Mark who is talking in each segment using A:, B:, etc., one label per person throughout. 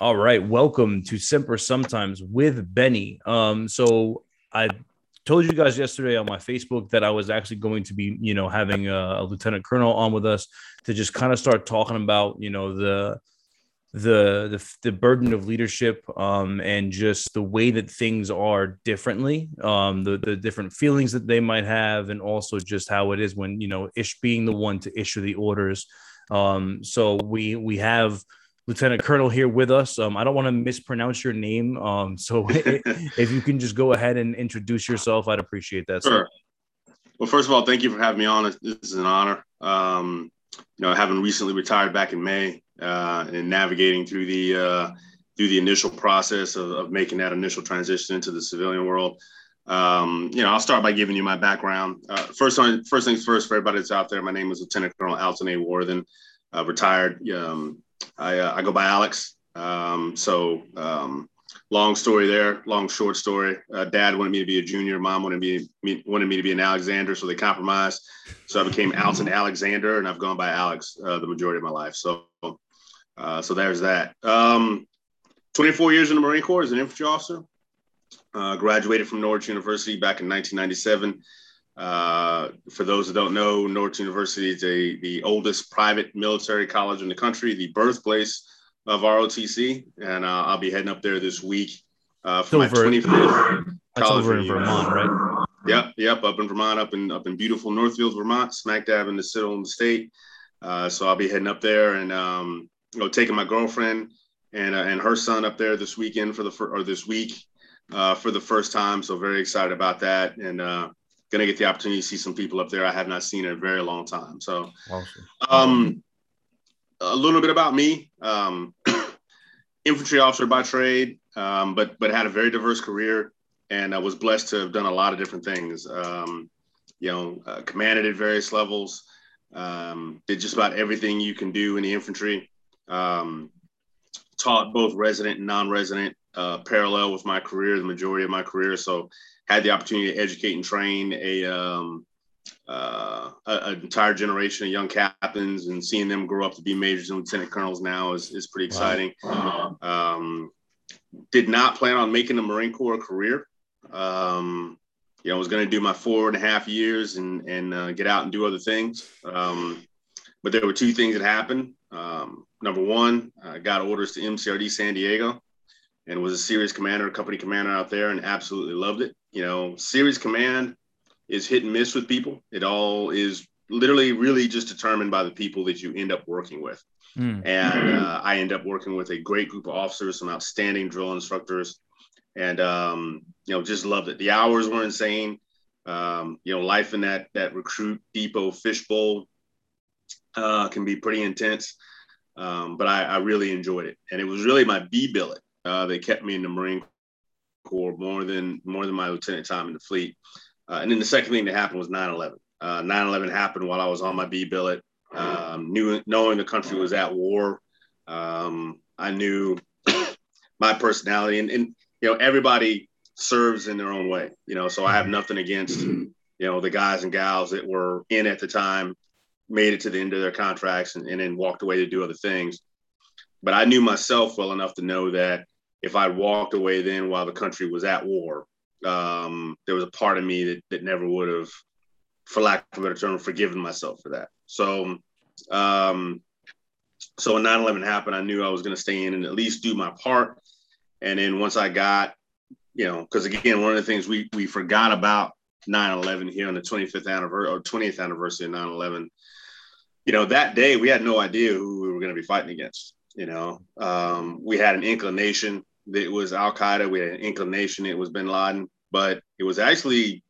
A: All right, welcome to Semper Sometimes with Benny. Um, so I told you guys yesterday on my Facebook that I was actually going to be, you know, having a, a lieutenant colonel on with us to just kind of start talking about, you know, the the the, the burden of leadership um, and just the way that things are differently, um, the the different feelings that they might have, and also just how it is when you know Ish being the one to issue the orders. Um, so we we have Lieutenant Colonel here with us. Um, I don't want to mispronounce your name. Um, so if you can just go ahead and introduce yourself, I'd appreciate that.
B: Sure. Well, first of all, thank you for having me on. This is an honor. Um, you know, having recently retired back in May uh, and navigating through the uh, through the initial process of, of, making that initial transition into the civilian world. Um, you know, I'll start by giving you my background. Uh, first, on, first things first, for everybody that's out there, my name is Lieutenant Colonel Alton A. Worthen, uh, retired. I, uh, I go by Alex. Um, so um, long story there, long short story. Uh, Dad wanted me to be a junior. Mom wanted me, me, wanted me to be an Alexander, so they compromised. So I became Alton Alexander, and I've gone by Alex uh, the majority of my life. So, uh, so there's that. Um, 24 years in the Marine Corps as an infantry officer. Uh, graduated from Norwich University back in 1997. Uh, for those who don't know, Norwich University is a, the oldest private military college in the country, the birthplace of ROTC, and uh, I'll be heading up there this week uh, for
A: over, my 25th. That's over in Vermont, right?
B: Yep, yep, up in Vermont, up in up in beautiful Northfield, Vermont, smack dab in the city of the state. Uh, so I'll be heading up there and um, you know taking my girlfriend and uh, and her son up there this weekend for the fir- or this week uh, for the first time. So very excited about that and uh, gonna get the opportunity to see some people up there I have not seen in a very long time. So, awesome. um, a little bit about me: um, infantry officer by trade, um, but but had a very diverse career, and I was blessed to have done a lot of different things. Um, you know, uh, commanded at various levels, um, did just about everything you can do in the infantry. Um, taught both resident and non-resident, uh, parallel with my career, the majority of my career. So had the opportunity to educate and train a, um, uh, an entire generation of young captains and seeing them grow up to be majors and lieutenant colonels now is, is pretty exciting. Wow. Um, did not plan on making a Marine Corps career. Um, you know, I was going to do my four and a half years and, and uh, get out and do other things. Um, but there were two things that happened. Um, number one, I got orders to MCRD San Diego and was a series commander, a company commander out there, and absolutely loved it. You know, series command is hit and miss with people. It all is literally really just determined by the people that you end up working with. Mm. And uh, I end up working with a great group of officers, some outstanding drill instructors, and um, you know, just loved it. The hours were insane. Um, you know, life in that that recruit depot fishbowl uh, can be pretty intense. Um, but I, I, really enjoyed it, and it was really my B billet uh, they kept me in the Marine Corps more than more than my lieutenant time in the fleet. Uh, and then the second thing that happened was 9/11. 9/11 uh, happened while I was on my B billet. Um, knew knowing the country was at war, um, I knew my personality, and, and you know everybody serves in their own way. You know, so I have nothing against you know the guys and gals that were in at the time, made it to the end of their contracts, and, and then walked away to do other things. But I knew myself well enough to know that if I walked away then while the country was at war, um, there was a part of me that, that never would have, for lack of a better term, forgiven myself for that. So, um, so when 9-11 happened, I knew I was going to stay in and at least do my part. And then once I got, you know, because again, one of the things we we forgot about 9-11 here on the 25th anniversary or 20th anniversary of 9-11, you know, that day we had no idea who we were going to be fighting against. You know, um, we had an inclination it was Al Qaeda. We had an inclination it was Bin Laden, but it was actually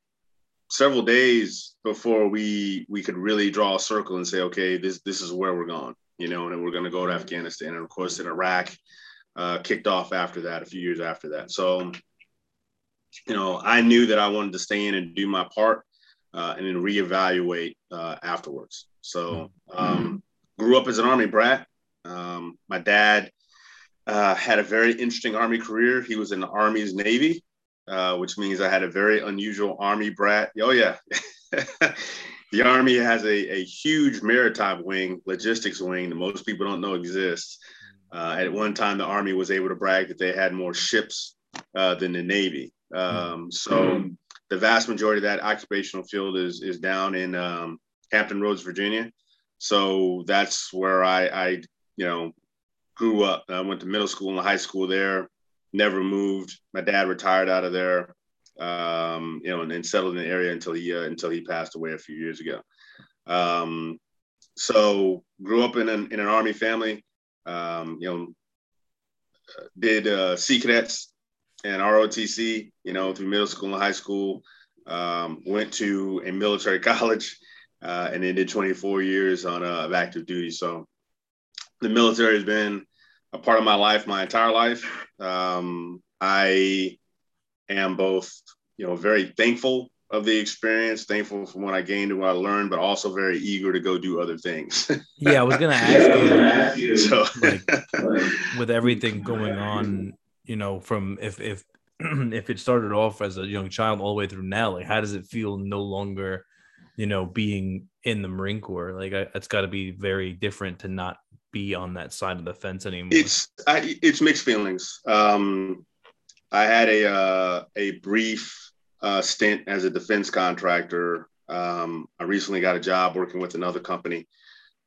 B: several days before we we could really draw a circle and say, okay, this this is where we're going. You know, and we're going to go to Afghanistan, and of course, in Iraq, uh, kicked off after that, a few years after that. So, you know, I knew that I wanted to stay in and do my part, uh, and then reevaluate uh, afterwards. So, um, grew up as an army brat. Um, my dad uh, had a very interesting Army career. He was in the Army's Navy, uh, which means I had a very unusual Army brat. Oh, yeah. the Army has a, a huge maritime wing, logistics wing that most people don't know exists. Uh, at one time, the Army was able to brag that they had more ships uh, than the Navy. Um, so the vast majority of that occupational field is is down in um, Hampton Roads, Virginia. So that's where I, I, you know, grew up. I went to middle school and high school there. Never moved. My dad retired out of there, um, you know, and, and, settled in the area until he uh, until he passed away a few years ago. Um, so grew up in an, in an army family. Um, you know, did uh, Sea Cadets and ROTC. You know, through middle school and high school. Um, went to a military college uh, and then did 24 years on uh, active duty. So the military has been a part of my life my entire life. Um, I am both, you know, very thankful of the experience, thankful for what I gained and what I learned, but also very eager to go do other things.
A: yeah, I was gonna ask you, so, like, with everything going on, you know, from if if if it started off as a young child all the way through now, like how does it feel no longer, you know, being in the Marine Corps? Like I, it's got to be very different to not be on that side of the fence anymore.
B: It's I, it's mixed feelings. Um, I had a uh, a brief uh, stint as a defense contractor. Um, I recently got a job working with another company,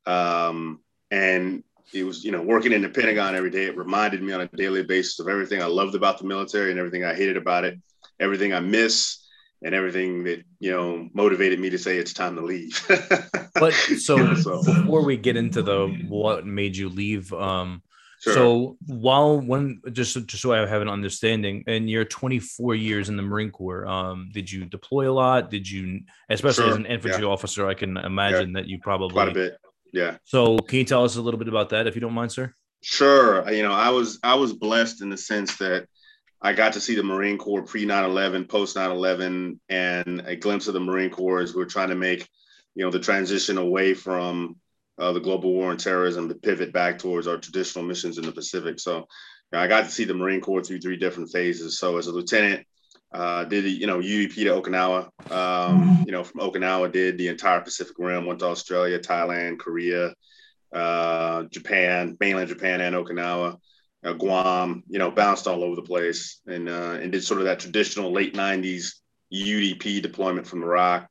B: um, and it was you know working in the Pentagon every day. It reminded me on a daily basis of everything I loved about the military and everything I hated about it, everything I miss, and everything that you know motivated me to say it's time to leave.
A: but so, so, before we get into the what made you leave, um, Sure. So while when just just so I have an understanding, in your 24 years in the Marine Corps, um, did you deploy a lot? Did you, especially sure. as an infantry yeah. officer, I can imagine yeah. that you probably
B: quite a bit. Yeah.
A: So can you tell us a little bit about that, if you don't mind, sir?
B: Sure. You know, I was I was blessed in the sense that I got to see the Marine Corps pre 9/11, post 9/11, and a glimpse of the Marine Corps as we're trying to make, you know, the transition away from uh, the global war on terrorism to pivot back towards our traditional missions in the Pacific. So you know, I got to see the Marine Corps through three different phases. So as a lieutenant, uh, did you know UDP to Okinawa? Um, you know, from Okinawa, did the entire Pacific Rim, went to Australia, Thailand, Korea, uh, Japan, mainland Japan, and Okinawa. Uh, Guam, you know, bounced all over the place and uh, and did sort of that traditional late '90s UDP deployment from Iraq.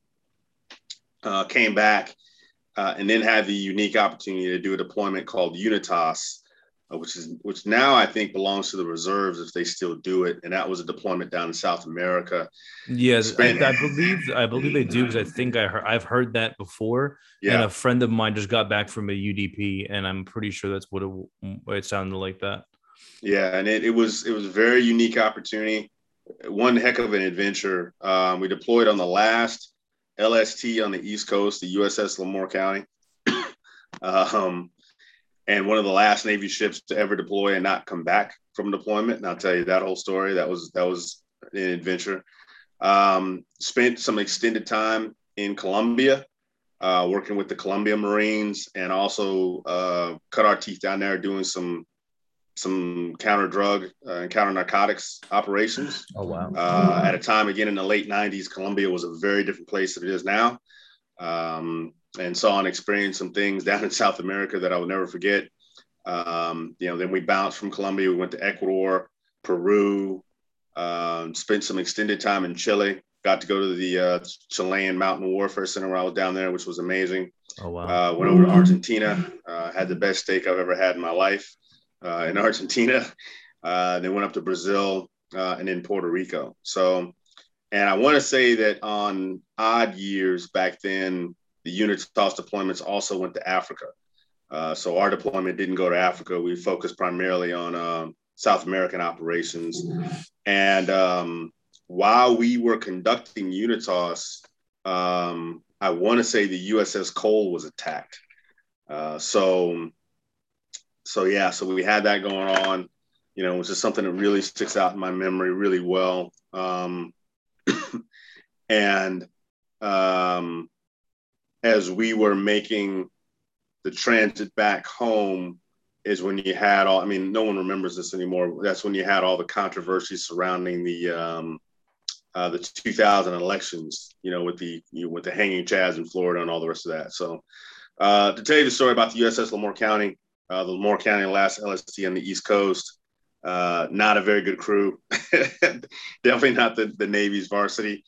B: Uh, came back uh, and then had the unique opportunity to do a deployment called Unitas, uh, which is which now I think belongs to the reserves if they still do it. And that was a deployment down in South America.
A: Yes, I, I, believe I believe they do because I think I heard I've heard that before. Yeah. And a friend of mine just got back from a UDP, and I'm pretty sure that's what it, it sounded like that.
B: Yeah, and it, it was it was a very unique opportunity. One heck of an adventure. Um, we deployed on the last LST on the East Coast, the USS La Moure County, um, and one of the last Navy ships to ever deploy and not come back from deployment. And I'll tell you that whole story. That was that was an adventure. Um, spent some extended time in Colombia, uh, working with the Colombia Marines, and also uh, cut our teeth down there doing some some counter drug uh, and counter narcotics operations.
A: Oh wow!
B: Uh, at a time again in the late '90s, Colombia was a very different place than it is now, um, and saw and experienced some things down in South America that I will never forget. Um, you know, then we bounced from Colombia. We went to Ecuador, Peru, um, spent some extended time in Chile. Got to go to the uh, Chilean Mountain Warfare Center while I was down there, which was amazing.
A: Oh wow!
B: Uh, went over to Argentina. Uh, had the best steak I've ever had in my life uh, in Argentina. Uh, then went up to Brazil uh, and then Puerto Rico. So, and I want to say that on odd years back then, the Unitas deployments also went to Africa. Uh, so our deployment didn't go to Africa. We focused primarily on um, South American operations. And um, while we were conducting Unitas, um, I want to say the USS Cole was attacked. Uh, so so yeah, so we had that going on. You know, it was just something that really sticks out in my memory really well. Um, and um, as we were making the transit back home, is when you had all. I mean, no one remembers this anymore. That's when you had all the controversy surrounding the um, uh, the 2000 elections. You know, with the you know, with the hanging chads in Florida and all the rest of that. So, uh, to tell you the story about the USS La Moure County, uh, the La Moure County last LST on the East Coast. Uh, not a very good crew. Definitely not the, the Navy's varsity.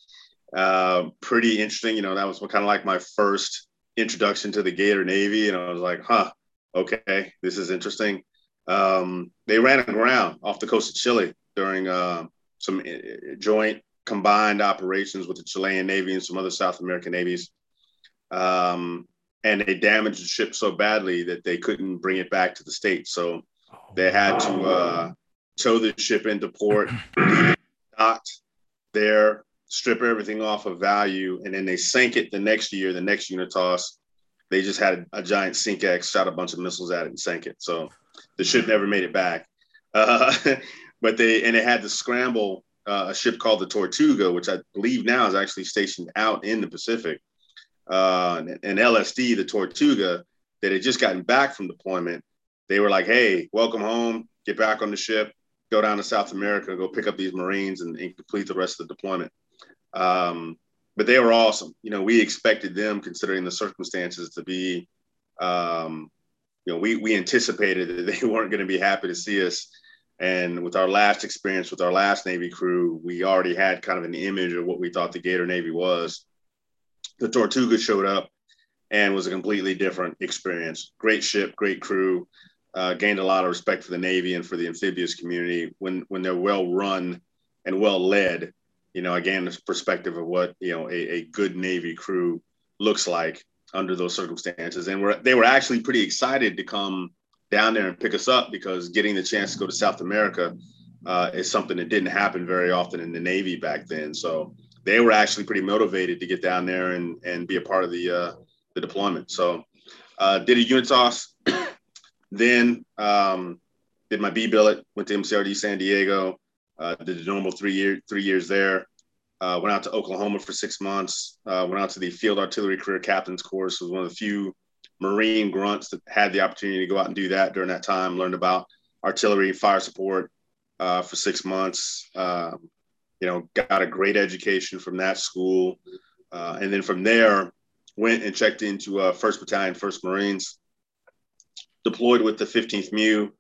B: Uh, pretty interesting. You know, that was kind of like my first introduction to the Gator Navy. And I was like, huh, okay, this is interesting. Um, they ran aground off the coast of Chile during uh, some uh, joint combined operations with the Chilean Navy and some other South American navies. Um, and they damaged the ship so badly that they couldn't bring it back to the States. So they had to uh, tow the ship into port, docked there, strip everything off of value, and then they sank it the next year, the next Unitas. They just had a, a giant SINKEX, shot a bunch of missiles at it, and sank it. So the ship never made it back. Uh, but they and they had to scramble uh, a ship called the Tortuga, which I believe now is actually stationed out in the Pacific. Uh, and, LSD, the Tortuga, that had just gotten back from deployment, they were like, "Hey, welcome home. Get back on the ship. Go down to South America. Go pick up these Marines and, and complete the rest of the deployment." Um, but they were awesome. You know, we expected them, considering the circumstances, to be, um, you know, we we anticipated that they weren't going to be happy to see us and with our last experience with our last Navy crew, we already had kind of an image of what we thought the Gator Navy was. The Tortuga showed up and was a completely different experience. Great ship, great crew. Uh, gained a lot of respect for the Navy and for the amphibious community when when they're well run and well led. You know, again, this perspective of what you know a, a good Navy crew looks like under those circumstances, and we're, they were actually pretty excited to come down there and pick us up because getting the chance to go to South America uh, is something that didn't happen very often in the Navy back then. So they were actually pretty motivated to get down there and, and be a part of the, uh, the deployment. So uh, did a Unitas, then um, did my B billet, went to MCRD San Diego, uh, did the normal three year three years there. Uh, went out to Oklahoma for six months. Uh, went out to the Field Artillery Career Captain's course. Was one of the few Marine grunts that had the opportunity to go out and do that during that time, learned about artillery, fire support uh, for six months. Um, you know, got a great education from that school. Uh, and then from there, went and checked into uh, 1st Battalion, 1st Marines, deployed with the 15th MEU.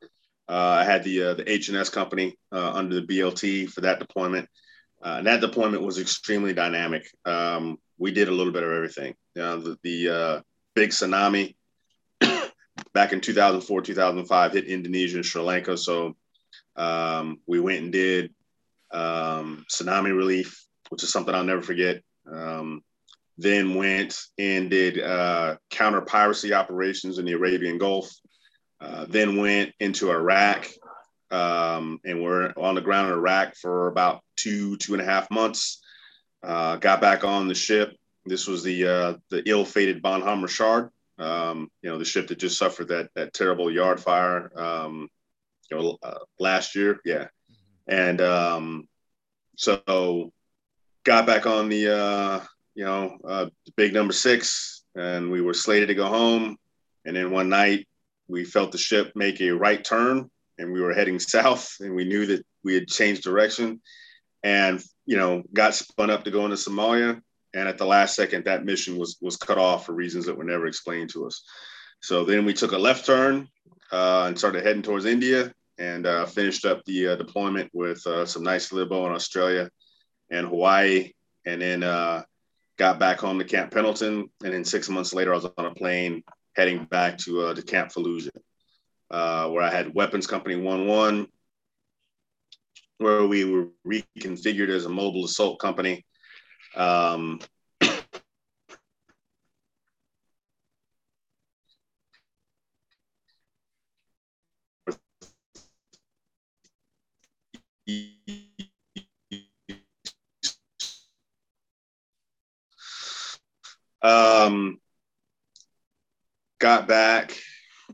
B: Uh, I had the, uh, the H&S company uh, under the BLT for that deployment. and that deployment was extremely dynamic. Um, we did a little bit of everything. the, the big tsunami back in 2004, 2005 hit Indonesia and Sri Lanka. So um, we went and did um, tsunami relief, which is something I'll never forget. Um, then went and did uh, counter piracy operations in the Arabian Gulf. Uh, then went into Iraq um, and we're on the ground in Iraq for about two, two and a half months. Uh, got back on the ship this was the uh, the ill-fated Bonhomme Richard, um, you know, the ship that just suffered that that terrible yard fire, um, you know, uh, last year. Yeah, and um, so got back on the uh, you know uh, big number six, and we were slated to go home. And then one night, we felt the ship make a right turn, and we were heading south, and we knew that we had changed direction, and you know, got spun up to go into Somalia. And at the last second that mission was was cut off for reasons that were never explained to us. So then we took a left turn uh, and started heading towards india and uh, finished up the uh, deployment with uh, some nice libo in australia and hawaii and then uh, got back home to camp pendleton and then six months later i was on a plane heading back to, uh, to camp fallujah where i had weapons company 1-1 where we were reconfigured as a mobile assault company. Um, um, got back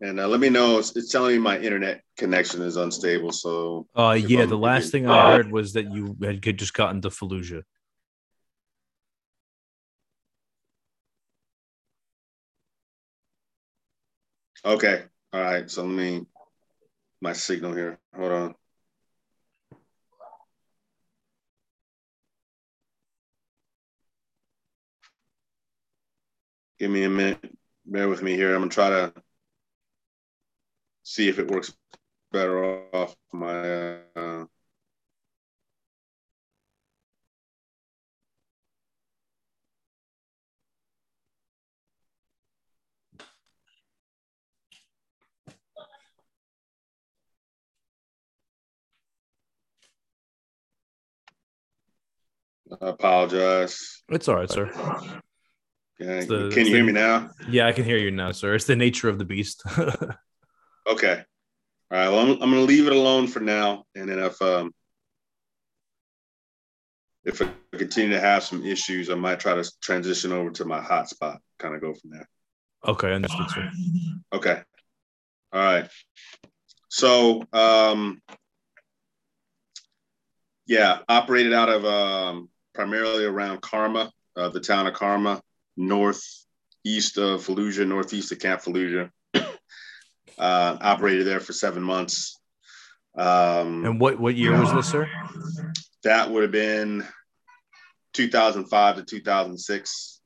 B: and uh, let me know. It's, it's, telling me my internet connection is unstable. So,
A: uh, yeah, the last thing I heard was that you had just gotten to Fallujah.
B: Okay. All right. So let me my signal here. Hold on. Give me a minute. Bear with me here. I'm gonna try to see if it works better off my. Uh, I apologize.
A: It's all right, sir.
B: Okay.
A: the-
B: Can you hear me now?
A: Yeah, I can hear you now, sir. It's the nature of the beast.
B: Okay. All right. Well, I'm, I'm going to leave it alone for now, and then if um if I continue to have some issues, I might try to transition over to my hotspot. Kind of go from there.
A: okay, understood, sir.
B: Okay. All right. So, um, yeah, operated out of um, primarily around Karma, uh, the town of Karma, northeast of Fallujah, northeast of Camp Fallujah. uh, operated there for seven months. Um,
A: And what what year was this, sir?
B: that would have been 2005 to 2006.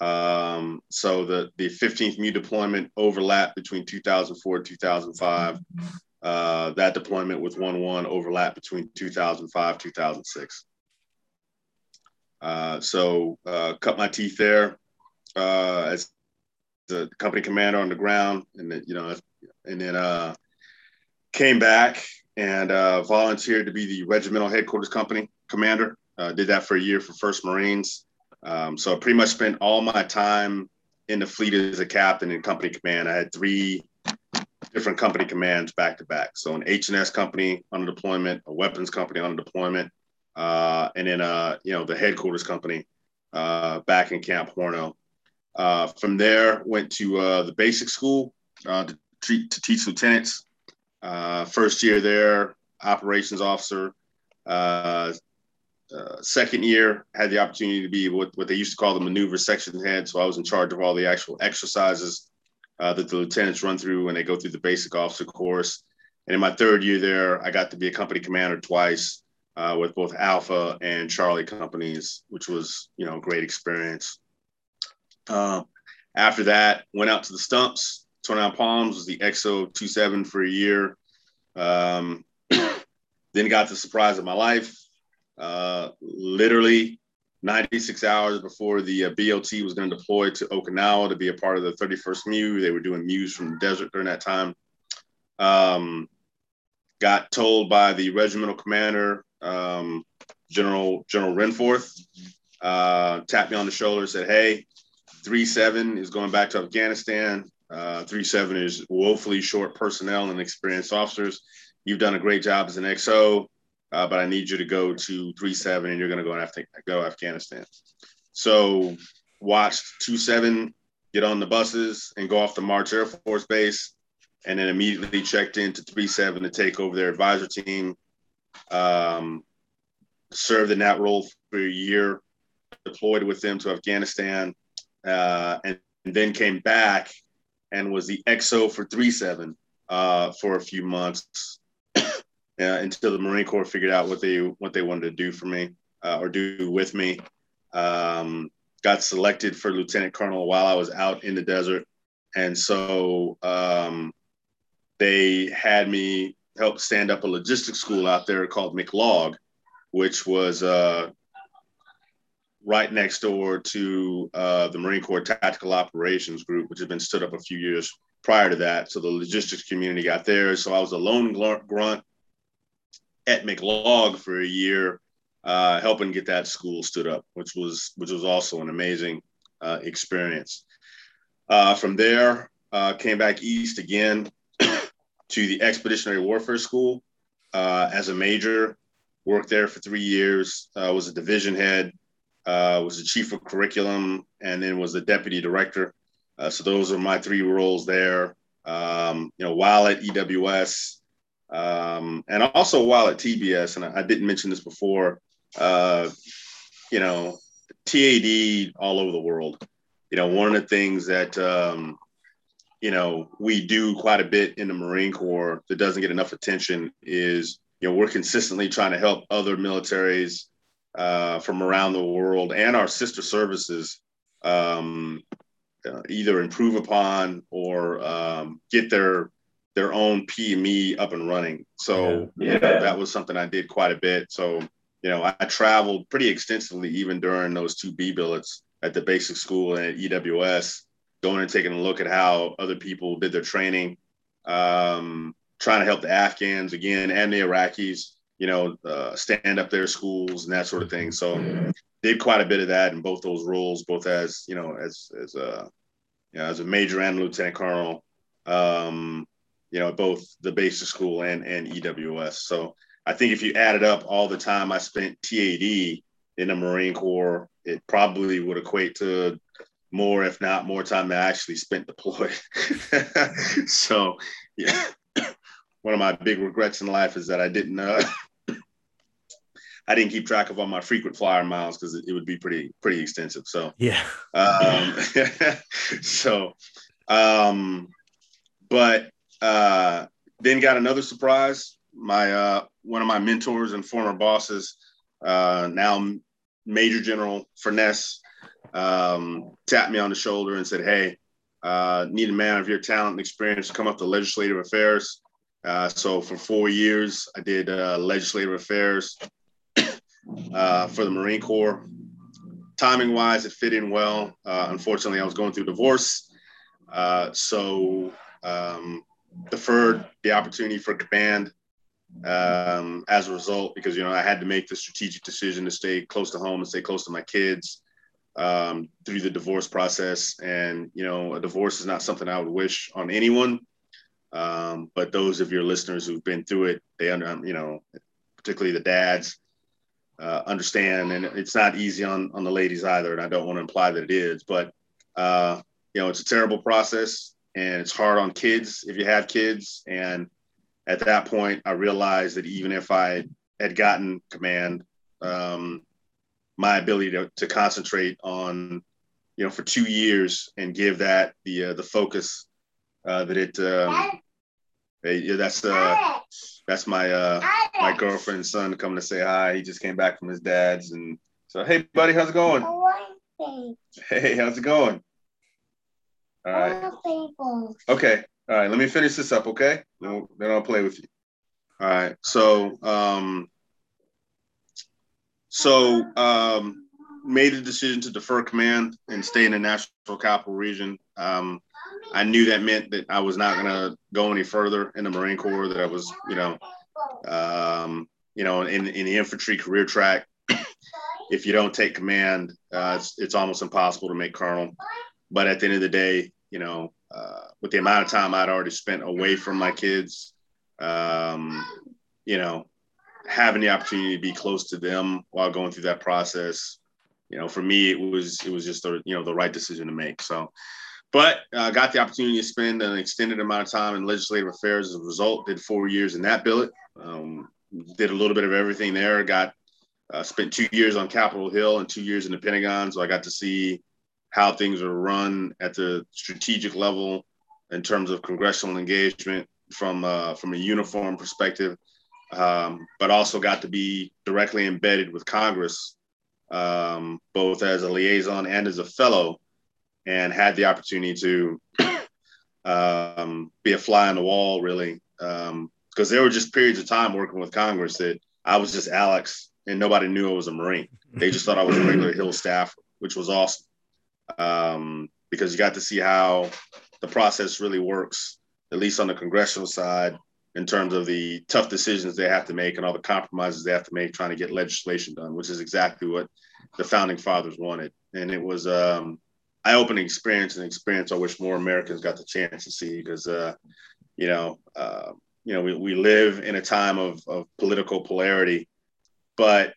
B: Um, so the, the 15th MEU deployment overlap between 2004 and 2005. Uh, that deployment with 1-1 overlap between 2005 2006. Uh, so uh, cut my teeth there uh, as the company commander on the ground, and then you know, and then uh, came back and uh, volunteered to be the regimental headquarters company commander. Did that for a year for First Marines. Um, so I pretty much spent all my time in the fleet as a captain in company command. I had three different company commands back to back. So an H&S company on a deployment, a weapons company on a deployment, uh, and then uh, you know the headquarters company uh, back in Camp Horno. Uh, from there, went to uh, the basic school uh, to, treat, to teach lieutenants. First year there, operations officer. Second year, had the opportunity to be what, what they used to call the maneuver section head. So I was in charge of all the actual exercises that the lieutenants run through when they go through the basic officer course. And in my third year there, I got to be a company commander twice uh, with both Alpha and Charlie companies, which was you know a great experience. Uh, after that, went out to the stumps. Twentynine Palms was the XO 27 for a year. Um, then got the surprise of my life. Uh, literally 96 hours before the uh, BLT was going to deploy to Okinawa to be a part of the 31st MEU. They were doing MEUs from the desert during that time. Um, got told by the regimental commander, um, General General Renforth, uh, tapped me on the shoulder, said, "Hey, three seven is going back to Afghanistan. Uh, three seven is woefully short personnel and experienced officers. You've done a great job as an XO, uh, but I need you to go to three seven, and you're going to go and have to go Afghanistan." So watched two seven get on the buses and go off to March Air Force Base, and then immediately checked into three seven to take over their advisor team. Um, served in that role for a year, deployed with them to Afghanistan, uh, and, and, then came back and was the XO for three seven uh, for a few months uh, until the Marine Corps figured out what they what they wanted to do for me uh, or do with me. Um, got selected for lieutenant colonel while I was out in the desert, and so um, they had me help stand up a logistics school out there called McLog, which was uh, right next door to uh, the Marine Corps Tactical Operations Group, which had been stood up a few years prior to that. So the logistics community got there. So I was a lone grunt at McLog for a year, uh, helping get that school stood up, which was which was also an amazing uh, experience. Uh, from there, uh, came back east again to the Expeditionary Warfare School uh, as a major. Worked there for three years. Uh, was a division head. was the chief of curriculum, and then was the deputy director. so those are my three roles there. Um, you know, while at EWS, um, and also while at TBS, and I, I didn't mention this before, uh, you know, TAD all over the world. You know, one of the things that, um, you know, we do quite a bit in the Marine Corps that doesn't get enough attention is, you know, we're consistently trying to help other militaries uh, from around the world and our sister services um, uh, either improve upon or um, get their their own PME up and running. So yeah. you know, that was something I did quite a bit. So you know, I traveled pretty extensively even during those two B billets at the basic school and at EWS, going and taking a look at how other people did their training, um, trying to help the Afghans again and the Iraqis, you know, uh, stand up their schools and that sort of thing. So did quite a bit of that in both those roles, both as you know, as as a you know, as a major and lieutenant colonel, um, you know, both the basic school and and EWS. So I think if you added up all the time I spent TAD in the Marine Corps, it probably would equate to more, if not more time than I actually spent deployed. so, yeah, one of my big regrets in life is that I didn't, uh, I didn't keep track of all my frequent flyer miles because it, it, would be pretty, pretty extensive. So,
A: yeah.
B: Um, so, um, but uh, then got another surprise my uh, one of my mentors and former bosses, uh, now Major General Furness, um, tapped me on the shoulder and said, "Hey, uh, need a man of your talent and experience to come up to legislative affairs." Uh, so for four years, I did uh, legislative affairs uh, for the Marine Corps. Timing wise, it fit in well. Uh, unfortunately, I was going through divorce, uh, so um, deferred the opportunity for command um, as a result because you know I had to make the strategic decision to stay close to home and stay close to my kids um, through the divorce process. And you know, a divorce is not something I would wish on anyone. Um, but those of your listeners who've been through it, they under you know, particularly the dads, uh, understand. And it's not easy on on the ladies either. And I don't want to imply that it is, but uh, you know, it's a terrible process and it's hard on kids if you have kids and at that point, I realized that even if I had gotten command, um, my ability to, to concentrate on, you know, for two years and give that the uh, the focus uh, that it. Um, hey, yeah that's uh, that's my uh, my girlfriend's son coming to say hi. He just came back from his dad's, and so hey, buddy, how's it going? Hey, how's it going? All right. Okay. All right, let me finish this up, okay? Then, then I'll play with you. All right. So, um, so um, made the decision to defer command and stay in the national capital region. Um, I knew that meant that I was not going to go any further in the Marine Corps. That I was, you know, um, you know, in in the infantry career track. if you don't take command, uh, it's it's almost impossible to make colonel. But at the end of the day, you know, uh, with the amount of time I'd already spent away from my kids, um, you know, having the opportunity to be close to them while going through that process, you know, for me it was it was just the you know the right decision to make. So, but I uh, got the opportunity to spend an extended amount of time in legislative affairs as a result. Did four years in that billet. Um, did a little bit of everything there. Got uh, spent two years on Capitol Hill and two years in the Pentagon, so I got to see how things are run at the strategic level in terms of congressional engagement from uh, from a uniform perspective, um, but also got to be directly embedded with Congress, um, both as a liaison and as a fellow, and had the opportunity to um, be a fly on the wall, really, because um, there were just periods of time working with Congress that I was just Alex, and nobody knew I was a Marine. They just thought I was a regular Hill staffer, which was awesome um, because you got to see how the process really works, at least on the congressional side, in terms of the tough decisions they have to make and all the compromises they have to make trying to get legislation done, which is exactly what the founding fathers wanted. And it was um, eye-opening experience, and experience I wish more Americans got the chance to see because, uh, you know, uh, you know, we, we live in a time of, of political polarity, but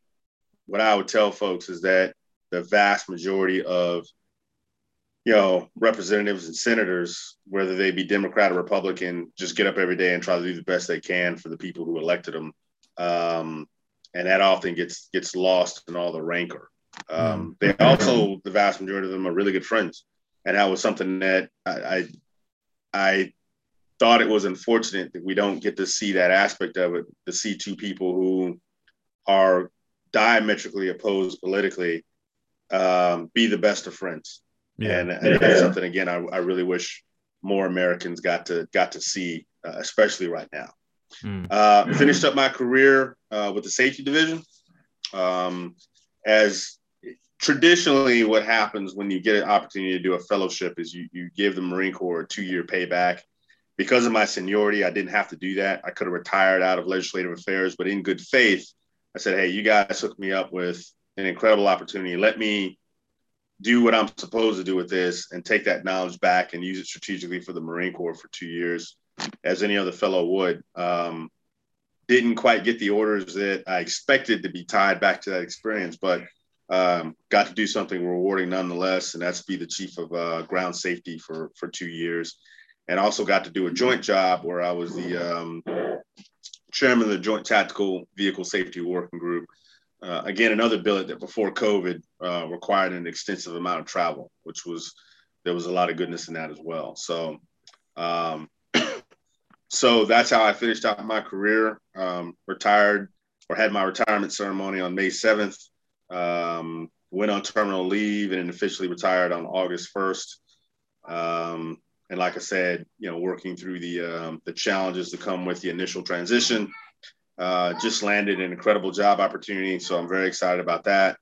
B: what I would tell folks is that the vast majority of you know, representatives and senators, whether they be Democrat or Republican, just get up every day and try to do the best they can for the people who elected them. Um, and that often gets gets lost in all the rancor. Um, hmm. they also, the vast majority of them, are really good friends, and that was something that I, I, I thought it was unfortunate that we don't get to see that aspect of it. To see two people who are diametrically opposed politically um, be the best of friends. Yeah. And, and that's something again I, I really wish more Americans got to got to see uh, especially right now. Mm. Uh, finished up my career uh, with the safety division. Um, as traditionally, what happens when you get an opportunity to do a fellowship is you, you give the Marine Corps a two year payback. Because of my seniority, I didn't have to do that. I could have retired out of legislative affairs, but in good faith, I said, Hey, you guys hooked me up with an incredible opportunity. Let me do what I'm supposed to do with this and take that knowledge back and use it strategically for the Marine Corps for two years, as any other fellow would. Um, didn't quite get the orders that I expected to be tied back to that experience, but um, got to do something rewarding nonetheless, and that's be the chief of uh, ground safety for for two years, and also got to do a joint job where I was the um, chairman of the Joint Tactical Vehicle Safety Working Group. Uh, again, another billet that before COVID uh, required an extensive amount of travel, which was there was a lot of goodness in that as well. So, um, so that's how I finished out my career. Um, retired or had my retirement ceremony on May seventh. Um, went on terminal leave and officially retired on August 1st. Um, and like I said, you know, working through the um, the challenges that come with the initial transition. Uh, just landed an incredible job opportunity, so I'm very excited about that.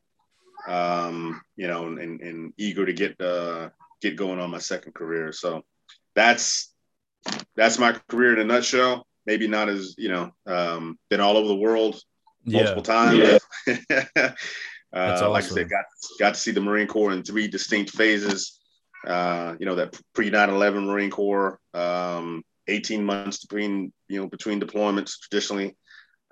B: Um, you know, and, and eager to get uh, get going on my second career. So that's that's my career in a nutshell. Maybe not as you know, um, been all over the world multiple yeah. times. Yeah. Uh, awesome. Like I said, got got to see the Marine Corps in three distinct phases. Uh, you know that pre 9/11 Marine Corps, um, 18 months between you know between deployments traditionally,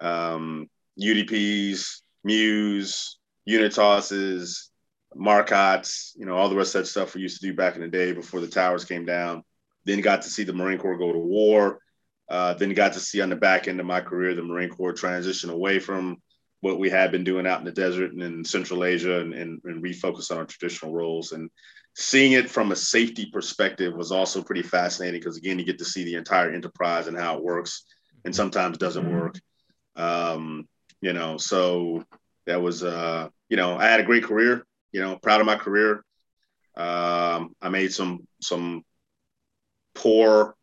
B: um, UDPs, MEUs, Unitosses, Marcotts, you know all the rest of that stuff we used to do back in the day before the towers came down. Then got to see the Marine Corps go to war. Uh, then got to see on the back end of my career the Marine Corps transition away from what we had been doing out in the desert and in Central Asia and, and, and refocus on our traditional roles. And seeing it from a safety perspective was also pretty fascinating because, again, you get to see the entire enterprise and how it works and sometimes doesn't work. Um, you know, so that was, uh, you know, I had a great career, you know, proud of my career. Um, I made some, some poor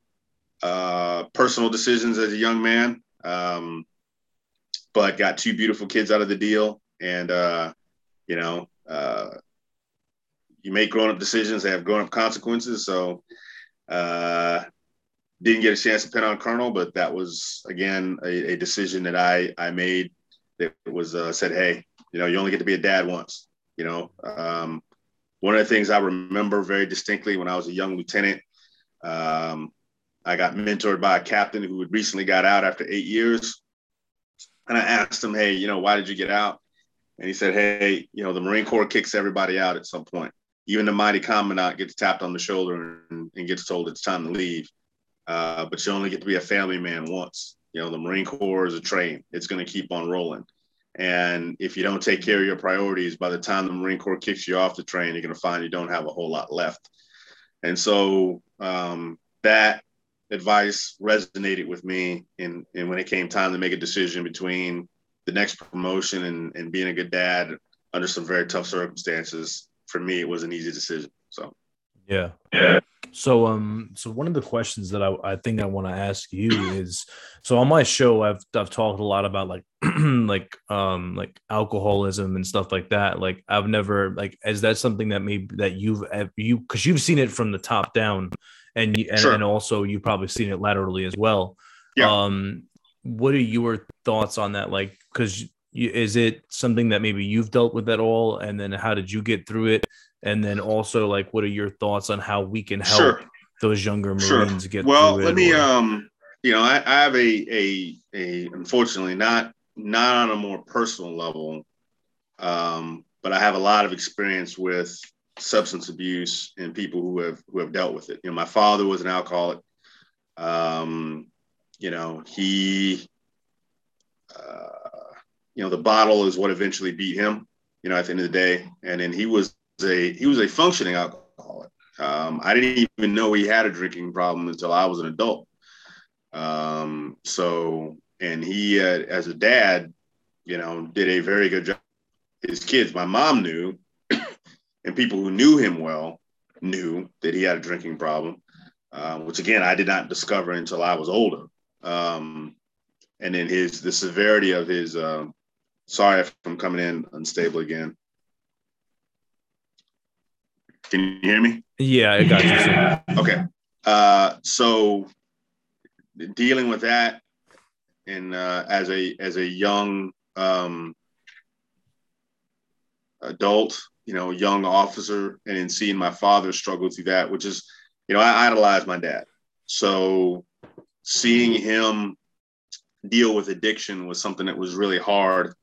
B: uh, personal decisions as a young man. Um, but got two beautiful kids out of the deal. And, uh, you know, uh, you make grown up decisions, they have grown up consequences. So, uh, didn't get a chance to pin on Colonel, but that was again a, a decision that I I made. That was uh, said, hey, you know, you only get to be a dad once. You know, um, one of the things I remember very distinctly when I was a young lieutenant, um, I got mentored by a captain who had recently got out after eight years, and I asked him, hey, you know, why did you get out? And he said, hey, you know, the Marine Corps kicks everybody out at some point. Even the mighty commandant gets tapped on the shoulder and, and gets told it's time to leave. Uh, but you only get to be a family man once. You know, the Marine Corps is a train, it's going to keep on rolling. And if you don't take care of your priorities, by the time the Marine Corps kicks you off the train, you're going to find you don't have a whole lot left. And so um, that advice resonated with me and and when it came time to make a decision between the next promotion and, and being a good dad under some very tough circumstances for me it was an easy decision so
A: yeah yeah so um so one of the questions that i, I think i want to ask you is so on my show i've i've talked a lot about like like um like alcoholism and stuff like that like i've never like is that something that maybe that you've you because you've seen it from the top down and and, sure. and also you've probably seen it laterally as well. Yeah. Um, what are your thoughts on that? Like, because is it something that maybe you've dealt with at all, and then how did you get through it? And then also, like, what are your thoughts on how we can help sure. those younger Marines sure. get?
B: Well, let me. Or... Um, you know, I, I have a a a unfortunately not not on a more personal level, um, but I have a lot of experience with substance abuse and people who have who have dealt with it. You know, my father was an alcoholic. Um, you know, he, uh, you know, the bottle is what eventually beat him. You know, at the end of the day, and then he was a he was a functioning alcoholic. Um, I didn't even know he had a drinking problem until I was an adult. Um, so, and he, uh, as a dad, you know, did a very good job. His kids, my mom knew, and people who knew him well knew that he had a drinking problem. uh, which again I did not discover until I was older. Um, and then his the severity of his. Uh, sorry if I'm coming in unstable again. Can you hear me?
A: Yeah, I got you.
B: okay. Uh, so dealing with that and uh, as a as a young um, adult, you know, young officer, and in seeing my father struggle through that, which is, you know, I idolized my dad. So seeing him deal with addiction was something that was really hard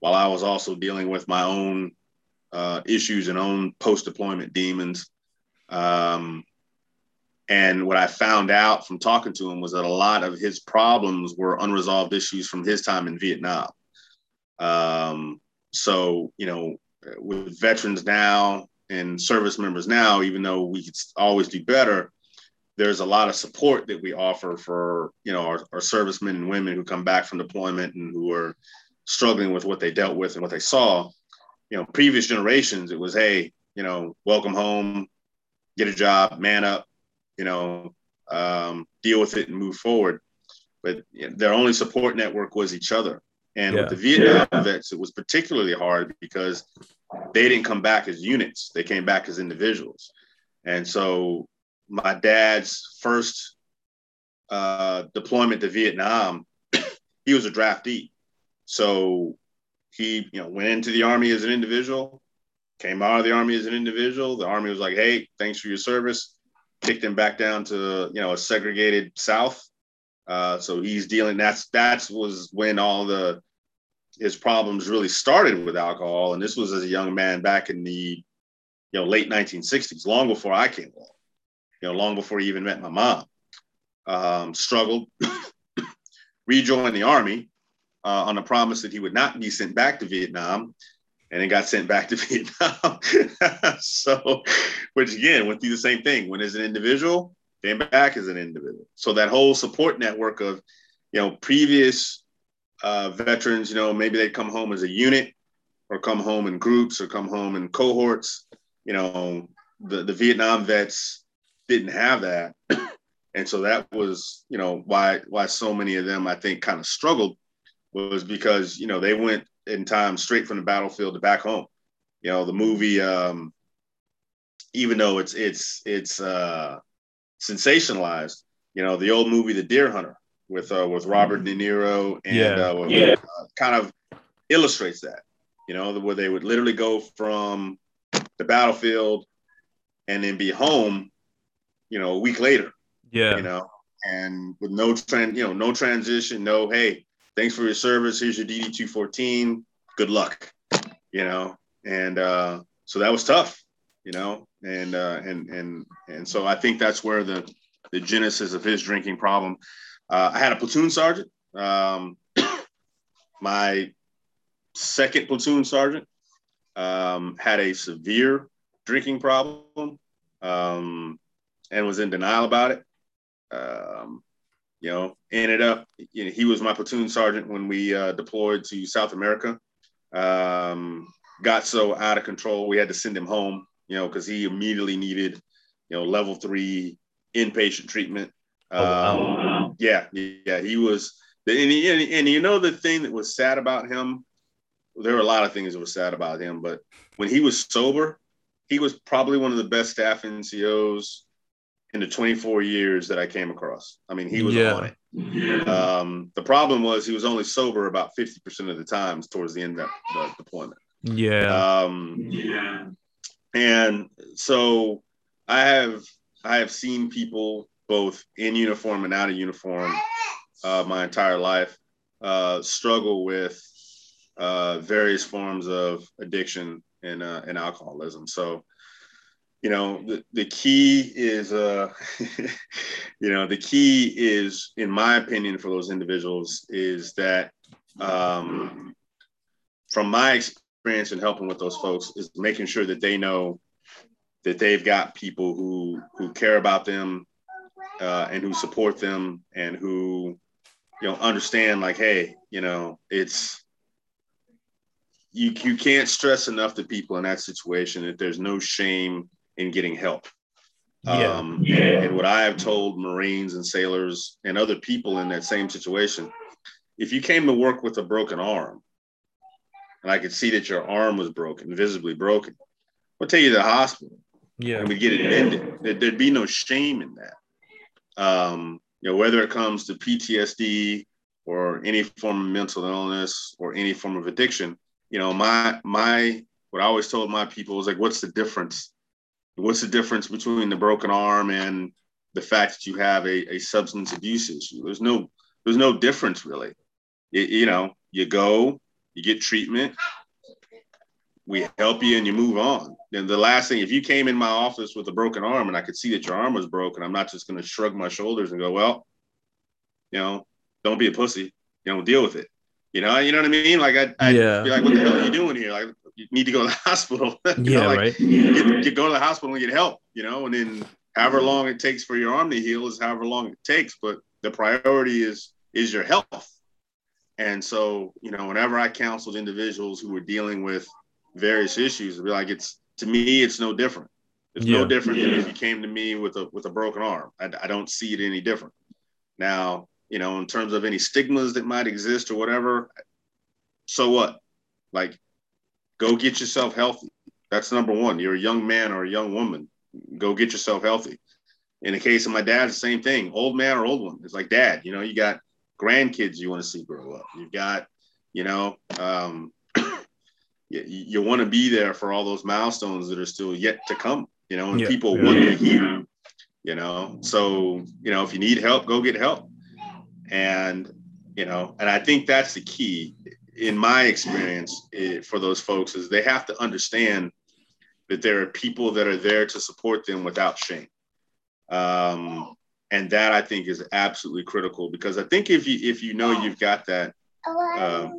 B: while I was also dealing with my own uh, issues and own post deployment demons. Um, and what I found out from talking to him was that a lot of his problems were unresolved issues from his time in Vietnam. Um, so, you know, with veterans now and service members now, even though we could always do better, there's a lot of support that we offer for, you know, our, our servicemen and women who come back from deployment and who are struggling with what they dealt with and what they saw. You know, previous generations, it was, hey, you know, welcome home, get a job, man up, you know, um, deal with it and move forward. But you know, their only support network was each other. And yeah. with the Vietnam yeah. vets, it was particularly hard because they didn't come back as units; they came back as individuals. And so, my dad's first uh, deployment to Vietnam, he was a draftee. So he, you know, went into the army as an individual, came out of the army as an individual. The army was like, "Hey, thanks for your service." Kicked him back down to you know a segregated South. Uh, so he's dealing. That's that's was when all the his problems really started with alcohol, and this was as a young man back in the you know late 1960s, long before I came along. You know, long before he even met my mom. Um, struggled, rejoined the army, uh, on the promise that he would not be sent back to Vietnam, and then got sent back to Vietnam. so, which again went through the same thing. When as an individual, came back as an individual. So that whole support network of, you know, previous uh, veterans, you know, maybe they come home as a unit, or come home in groups, or come home in cohorts. You know, the the Vietnam vets didn't have that. and so that was you know why why so many of them i think kind of struggled was because you know they went in time straight from the battlefield to back home. You know, the movie, um, even though it's it's it's uh, sensationalized, you know, the old movie The Deer Hunter with uh, with Robert De Niro and yeah. Uh, yeah. Uh, kind of illustrates that. You know, where they would literally go from the battlefield and then be home, you know, a week later.
A: Yeah.
B: You know, and with no trend, you know, no transition, no, hey, thanks for your service. Here's your DD 214. Good luck, you know? And uh, so that was tough, you know? And, uh, and, and, and so I think that's where the, the genesis of his drinking problem. Uh, I had a platoon sergeant. Um, my second platoon sergeant um, had a severe drinking problem um, and was in denial about it. Um, you know, ended up, you know, he was my platoon sergeant when we uh, deployed to South America. Um, got so out of control, we had to send him home, you know, because he immediately needed, you know, level three inpatient treatment. Oh, wow. um, yeah, yeah, he was. And, and, and you know, the thing that was sad about him, there were a lot of things that were sad about him, but when he was sober, he was probably one of the best staff NCOs in the 24 years that I came across. I mean, he was yeah. on it. Um, the problem was he was only sober about 50% of the times towards the end of the deployment.
A: Yeah.
B: Um, yeah. And so I have I have seen people both in uniform and out of uniform uh, my entire life uh, struggle with uh, various forms of addiction and, uh, and alcoholism. So you know the, the key is uh you know the key is in my opinion for those individuals is that um from my experience in helping with those folks is making sure that they know that they've got people who who care about them uh, and who support them and who you know understand like hey you know it's you you can't stress enough to people in that situation that there's no shame in getting help. Yeah. Um, and what I have told Marines and sailors and other people in that same situation, if you came to work with a broken arm, and I could see that your arm was broken, visibly broken, we'll take you to the hospital.
A: Yeah.
B: And we get it mended. There'd be no shame in that. Um, you know, whether it comes to PTSD or any form of mental illness or any form of addiction, you know, my my what I always told my people was like, what's the difference? What's the difference between the broken arm and the fact that you have a, a substance abuse issue? There's no there's no difference really. It, you know, you go, you get treatment, we help you and you move on. And the last thing, if you came in my office with a broken arm and I could see that your arm was broken, I'm not just going to shrug my shoulders and go, well, you know, don't be a pussy, you know, deal with it. You know, you know what I mean? Like I, I'd yeah. be like, what the hell are you doing here? Like you need to go to the hospital.
A: yeah,
B: know, like,
A: right.
B: Get, get, go to the hospital and get help, you know, and then however long it takes for your arm to heal is however long it takes. But the priority is is your health. And so, you know, whenever I counseled individuals who were dealing with various issues. Be like, it's to me, it's no different. It's yeah. no different than if you came to me with a with a broken arm. I, I don't see it any different. Now, you know, in terms of any stigmas that might exist or whatever, so what? Like, go get yourself healthy. That's number one. You're a young man or a young woman. Go get yourself healthy. In the case of my dad, the same thing. Old man or old woman. It's like dad. You know, you got grandkids you want to see grow up. You've got, you know, um, you, you want to be there for all those milestones that are still yet to come, you know, and yeah. people yeah. want to hear, you know. So, you know, if you need help, go get help. And, you know, and I think that's the key in my experience it, for those folks is they have to understand that there are people that are there to support them without shame. Um, and that I think is absolutely critical because I think if you if you know you've got that, uh,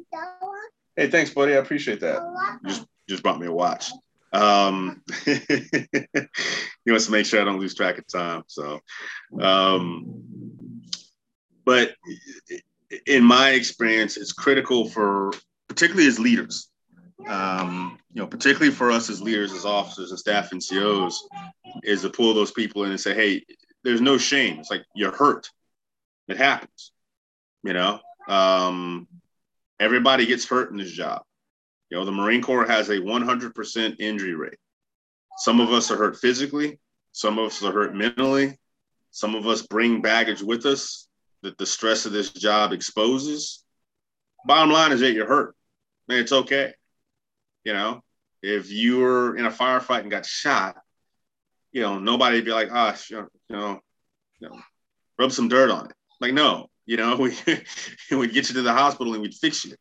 B: Hey, thanks, buddy. I appreciate that. You just just brought me a watch. Um, he wants to make sure I don't lose track of time. So, um, but in my experience, it's critical for particularly as leaders. Um, you know, particularly for us as leaders, as officers and staff NCOs, is to pull those people in and say, "Hey, there's no shame. It's like you're hurt. It happens. You know, um, Everybody gets hurt in this job. You know, the Marine Corps has a 100% injury rate. Some of us are hurt physically, some of us are hurt mentally, some of us bring baggage with us that the stress of this job exposes. Bottom line is that you're hurt. Man, it's okay. You know, if you were in a firefight and got shot, you know, nobody'd be like, ah, you know, you know, rub some dirt on it. Like, no, you know, we we'd get you to the hospital and we'd fix you.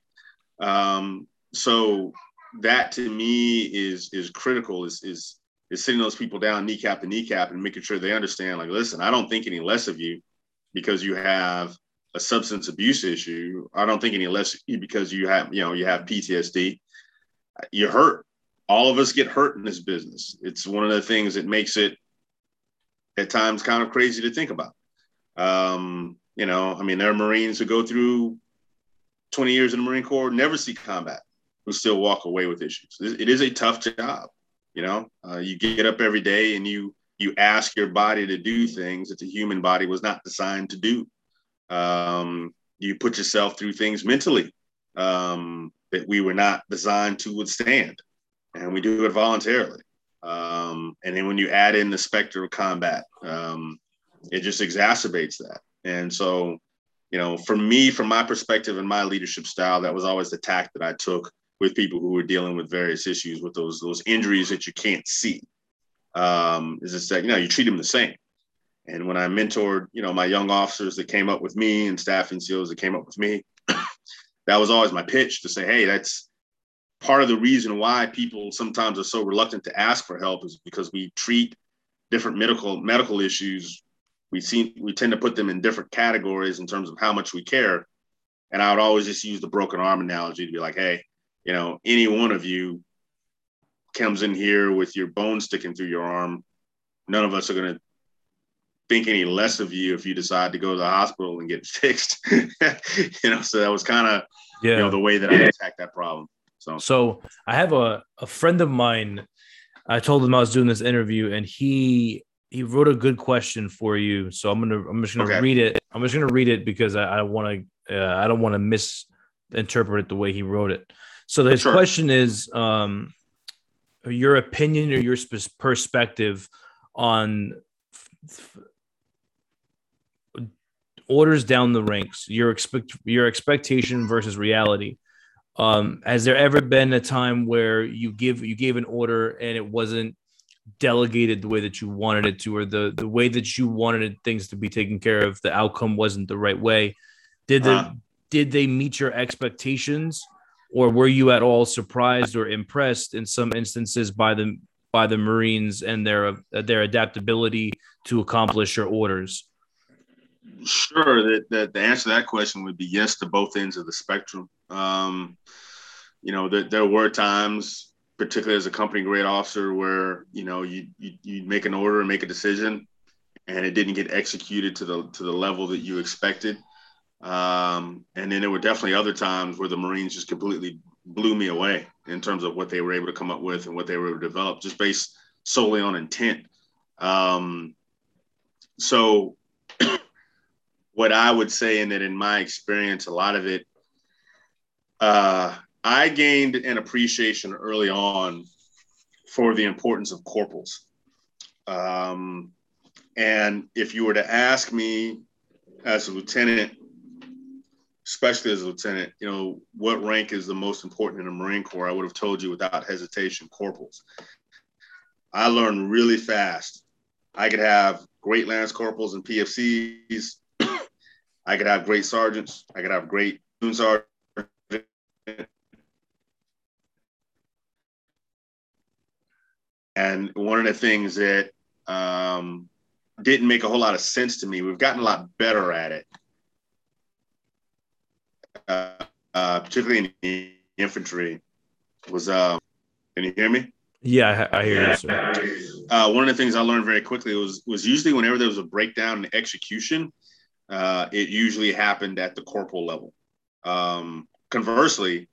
B: Um, so that to me is is critical. Is is is sitting those people down kneecap to kneecap and making sure they understand. Like, listen, I don't think any less of you because you have a substance abuse issue. I don't think any less because you have you know you have PTSD. You're hurt. All of us get hurt in this business. It's one of the things that makes it at times kind of crazy to think about. Um, you know, I mean, there are Marines who go through 20 years in the Marine Corps, never see combat, who still walk away with issues. It is a tough job. You know, uh, you get up every day and you you ask your body to do things that the human body was not designed to do. Um, you put yourself through things mentally um, that we were not designed to withstand, and we do it voluntarily. Um, and then when you add in the specter of combat, um, it just exacerbates that. And so, you know, for me, from my perspective and my leadership style, that was always the tack that I took with people who were dealing with various issues with those those injuries that you can't see. Um, is just that you know you treat them the same. And when I mentored, you know, my young officers that came up with me and staff NCOs that came up with me, that was always my pitch to say, hey, that's part of the reason why people sometimes are so reluctant to ask for help is because we treat different medical medical issues we see we tend to put them in different categories in terms of how much we care. And I would always just use the broken arm analogy to be like, hey, you know, any one of you comes in here with your bone sticking through your arm, none of us are going to think any less of you if you decide to go to the hospital and get fixed. you know, so that was kind of yeah. you know the way that I attacked that problem. So
A: so I have a, a friend of mine. I told him I was doing this interview and he he wrote a good question for you, so I'm gonna I'm just gonna okay. read it. I'm just gonna read it because I, I want to uh, I don't want to misinterpret it the way he wrote it. So his sure. question is um, your opinion or your perspective on f- orders down the ranks, your expect your expectation versus reality. Um, has there ever been a time where you give you gave an order and it wasn't delegated the way that you wanted it to, or the the way that you wanted things to be taken care of, the outcome wasn't the right way? Did the uh, did they meet your expectations, or were you at all surprised or impressed in some instances by the by the Marines and their their adaptability to accomplish your orders?
B: Sure. That, that the answer to that question would be yes to both ends of the spectrum. Um, you know, that there were times, particularly as a company grade officer, where you know you you you make an order and make a decision, and it didn't get executed to the to the level that you expected. Um, and then there were definitely other times where the Marines just completely blew me away in terms of what they were able to come up with and what they were able to develop, just based solely on intent. Um, so what I would say, and that in my experience, a lot of it, uh, I gained an appreciation early on for the importance of corporals. Um, and if you were to ask me as a lieutenant, especially as a lieutenant, you know, what rank is the most important in the Marine Corps, I would have told you without hesitation corporals. I learned really fast. I could have great lance corporals and PFCs I could have great sergeants. I could have great sergeants. And one of the things that um, didn't make a whole lot of sense to me, we've gotten a lot better at it, uh, uh, particularly in the infantry, was, uh, can you hear me?
A: Yeah, I, I hear you, sir.
B: Uh, one of the things I learned very quickly was was usually whenever there was a breakdown in execution, uh, it usually happened at the corporal level. Um, conversely,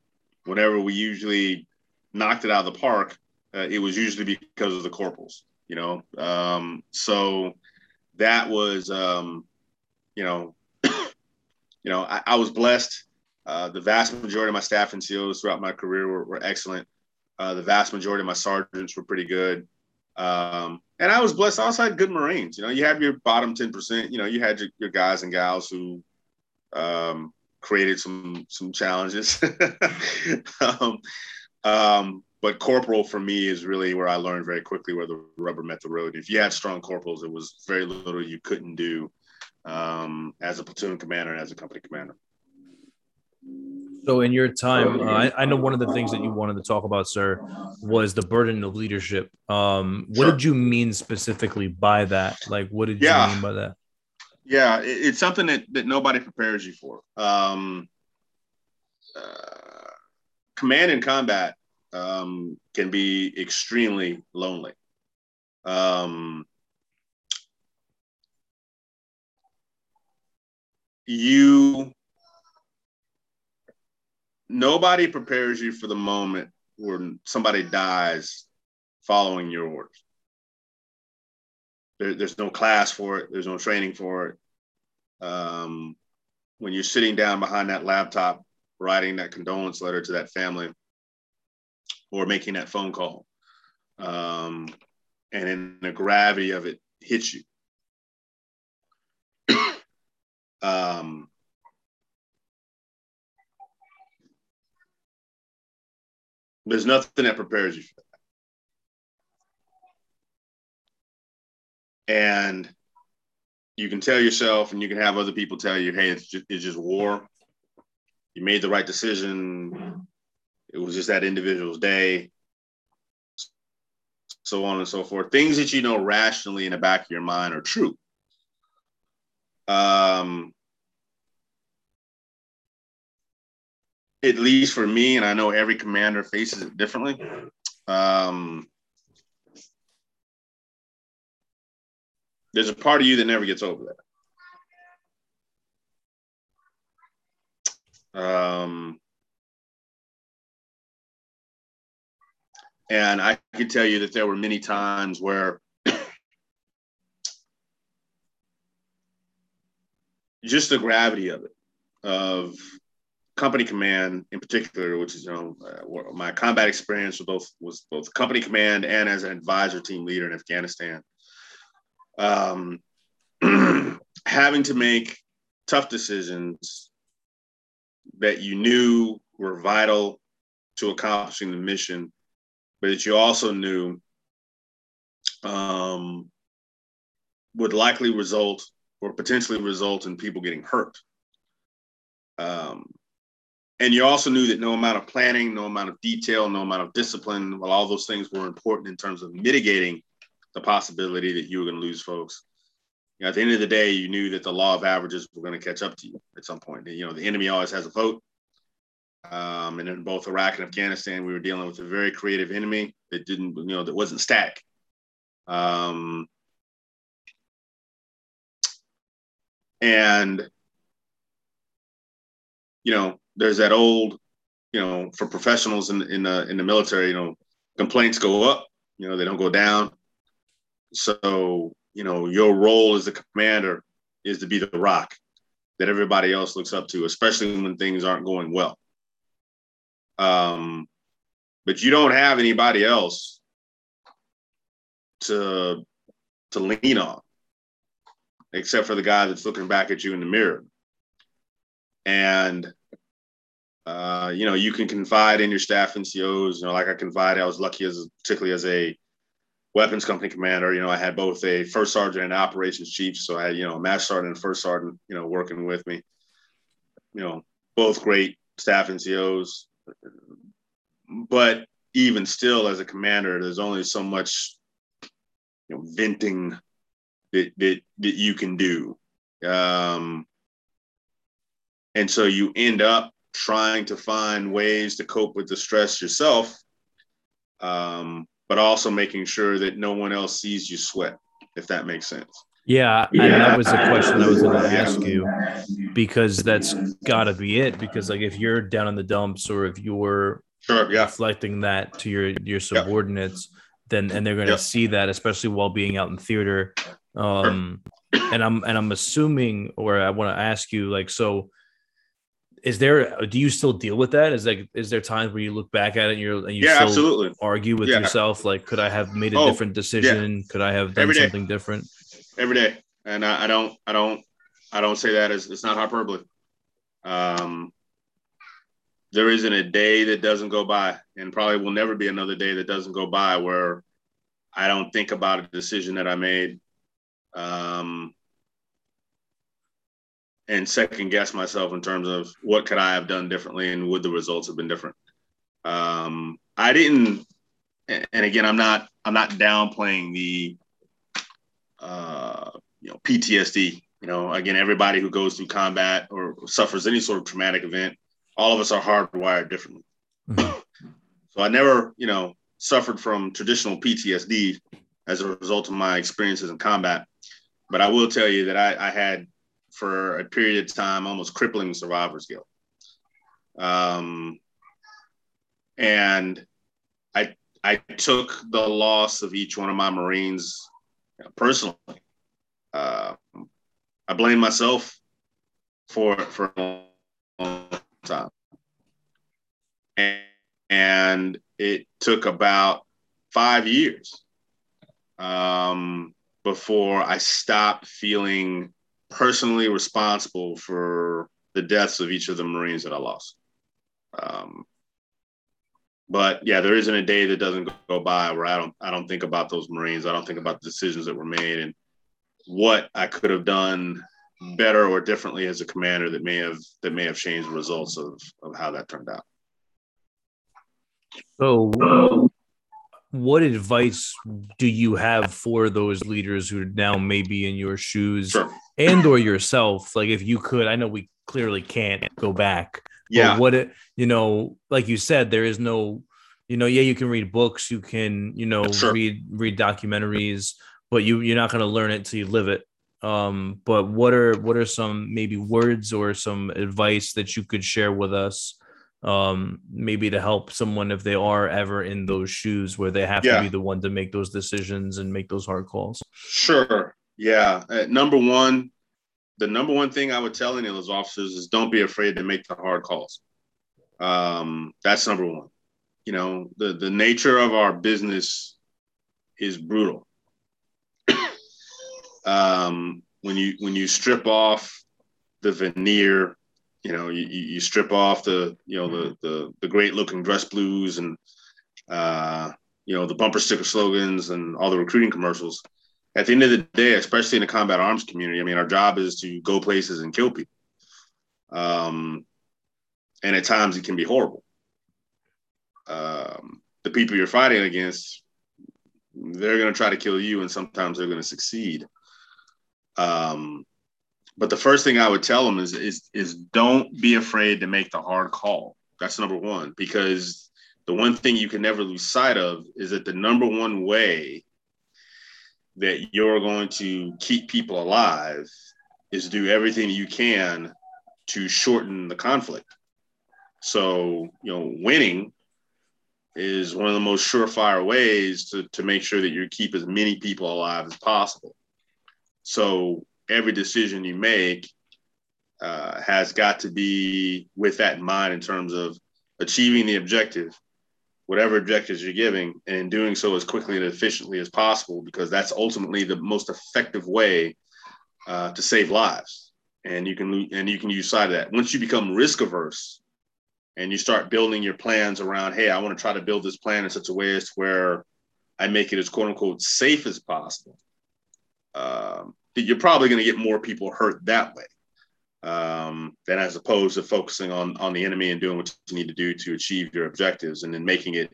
B: whenever we usually knocked it out of the park, uh, it was usually because of the corporals, you know. Um, so that was, um, you know, you know, I, I was blessed. Uh, the vast majority of my staff NCOs throughout my career were, were excellent. Uh, the vast majority of my sergeants were pretty good. Um, and I was blessed. I also had good Marines. You know, you have your bottom 10%, you know, you had your, your guys and gals who um, created some some challenges. um, um, but corporal for me is really where I learned very quickly where the rubber met the road. If you had strong corporals, it was very little you couldn't do um, as a platoon commander and as a company commander.
A: So, in your time, uh, I, I, know one of the things that you wanted to talk about, sir, was the burden of leadership. Um, what sure. did you mean specifically by that? Like, what did yeah. you mean by that?
B: Yeah, it's something that, that nobody prepares you for. Um, uh, command and combat um, can be extremely lonely. Um, you nobody prepares you for the moment where somebody dies following your orders. There, there's no class for it. There's no training for it. Um, when you're sitting down behind that laptop, writing that condolence letter to that family, or making that phone call, um, and then the gravity of it hits you. um, There's nothing that prepares you for that. And you can tell yourself and you can have other people tell you, hey, it's just, it's just war. You made the right decision. It was just that individual's day. So on and so forth. Things that you know rationally in the back of your mind are true. Um, at least for me, and I know every commander faces it differently. Um, there's a part of you that never gets over that. Um, and I can tell you that there were many times where just the gravity of it, of company command in particular, which is you know uh, my combat experience was both was both company command and as an advisor team leader in Afghanistan. Um, having to make tough decisions that you knew were vital to accomplishing the mission, but that you also knew um, would likely result or potentially result in people getting hurt. Um, and you also knew that no amount of planning, no amount of detail, no amount of discipline, while all those things were important in terms of mitigating the possibility that you were going to lose folks. You know, at the end of the day, you knew that the law of averages were going to catch up to you at some point. You know, the enemy always has a vote. Um, and in both Iraq and Afghanistan, we were dealing with a very creative enemy that didn't, you know, that wasn't static. Um, and, you know, there's that old, you know, for professionals in in the in the military, you know, complaints go up, you know, they don't go down. So, you know, your role as a commander is to be the rock that everybody else looks up to, especially when things aren't going well. Um, but you don't have anybody else to to lean on, except for the guy that's looking back at you in the mirror. And uh, you know, you can confide in your staff NCOs. You know, like I confide, I was lucky as particularly as a weapons company commander. You know, I had both a first sergeant and operations chief, so I had you know a master sergeant and first sergeant, you know, working with me. You know, both great staff NCOs, but even still, as a commander, there's only so much you know venting that that that you can do. Um, and so you end up trying to find ways to cope with the stress yourself, um, but also making sure that no one else sees you sweat, if that makes sense.
A: Yeah, yeah. and that was a question I was going to ask you because that's got to be it. Because like if you're down in the dumps or if you're
B: sure, yeah.
A: reflecting that to your your subordinates, then and they're going to see that, especially while being out in theater. Um, sure. and I'm and I'm assuming, or I want to ask you, like, so is there do you still deal with that? Is like is there times where you look back at it and you're and you
B: yeah, absolutely.
A: argue with yeah. yourself like could i have made a oh, different decision? Yeah. could i have done something different?
B: Every day. And I, I, don't i don't i don't say that as it's not hyperbole. Um there isn't a day that doesn't go by and probably will never be another day that doesn't go by where i don't think about a decision that i made. Um and second guess myself in terms of what could I have done differently and would the results have been different. Um, I didn't, and again, I'm not I'm not downplaying the uh, you know PTSD. You know, again, everybody who goes through combat or suffers any sort of traumatic event, all of us are hardwired differently. Mm-hmm. So I never, you know, suffered from traditional PTSD as a result of my experiences in combat. But I will tell you that I, I had for a period of time, almost crippling survivor's guilt. Um, and I I took the loss of each one of my Marines personally. Uh, I blame myself for for a long time, and, and it took about five years um, before I stopped feeling personally responsible for the deaths of each of the Marines that I lost. Um, but yeah, there isn't a day that doesn't go by where I don't I don't think about those Marines. I don't think about the decisions that were made and what I could have done better or differently as a commander that may have that may have changed the results of, of how that turned out.
A: So what advice do you have for those leaders who now may be in your shoes sure. And or yourself like if you could i know we clearly can't go back
B: yeah
A: what it you know like you said there is no you know yeah you can read books you can you know sure. read read documentaries but you you're not going to learn it till you live it um but what are what are some maybe words or some advice that you could share with us um maybe to help someone if they are ever in those shoes where they have yeah. to be the one to make those decisions and make those hard calls
B: sure yeah uh, number one the number one thing I would tell any of those officers is don't be afraid to make the hard calls. Um, that's number one. You know, the the nature of our business is brutal. um, when you when you strip off the veneer, you know, you, you strip off the you know the the, the great looking dress blues and uh, you know the bumper sticker slogans and all the recruiting commercials. At the end of the day, especially in the combat arms community, I mean, our job is to go places and kill people. Um, and at times it can be horrible. Um, the people you're fighting against, they're going to try to kill you, and sometimes they're going to succeed. Um, but the first thing I would tell them is, is is don't be afraid to make the hard call. That's number one, because the one thing you can never lose sight of is that the number one way that you're going to keep people alive is do everything you can to shorten the conflict. So, you know, winning is one of the most surefire ways to, to make sure that you keep as many people alive as possible. So every decision you make uh, has got to be with that in mind in terms of achieving the objective, whatever objectives you're giving, and doing so as quickly and efficiently as possible, because that's ultimately the most effective way uh, to save lives. And you can and you can use side of that. Once you become risk averse, and you start building your plans around, hey, I want to try to build this plan in such a way as to where I make it as quote unquote safe as possible. Um, you're probably going to get more people hurt that way um, than as opposed to focusing on on the enemy and doing what you need to do to achieve your objectives and then making it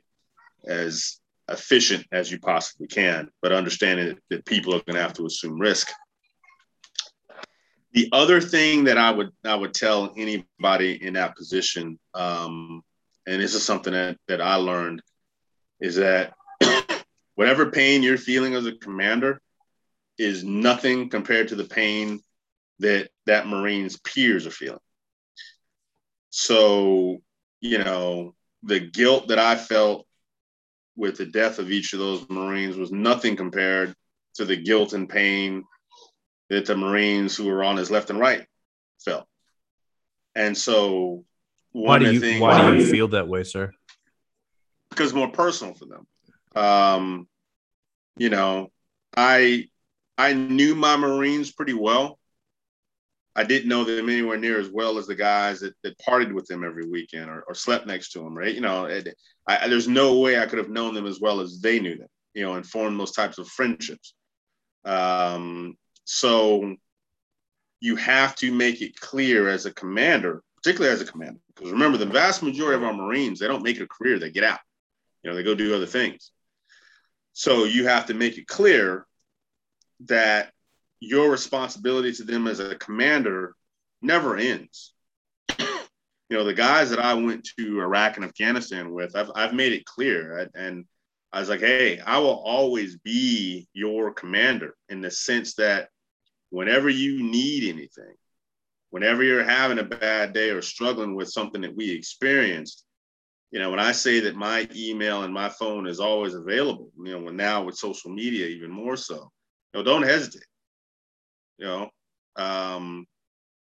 B: as efficient as you possibly can, but understanding that, that people are going to have to assume risk. The other thing that I would I would tell anybody in that position, um, and this is something that, that I learned, is that whatever pain you're feeling as a commander, is nothing compared to the pain that that Marine's peers are feeling. So, you know, the guilt that I felt with the death of each of those Marines was nothing compared to the guilt and pain that the Marines who were on his left and right felt. And so,
A: why do you things, why do you feel that way, sir?
B: Because more personal for them. Um, you know, I I knew my Marines pretty well. I didn't know them anywhere near as well as the guys that, that partied with them every weekend or, or slept next to them, right? You know, it, I, there's no way I could have known them as well as they knew them, you know, and formed those types of friendships. Um, so you have to make it clear as a commander, particularly as a commander, because remember, the vast majority of our Marines, they don't make it a career, they get out, you know, they go do other things. So you have to make it clear that your responsibility to them as a commander never ends. you know, the guys that I went to Iraq and Afghanistan with, I've, I've made it clear. And I was like, hey, I will always be your commander in the sense that whenever you need anything, whenever you're having a bad day or struggling with something that we experienced, you know, when I say that my email and my phone is always available, you know, now with social media, even more so, you know, don't hesitate. You know, um,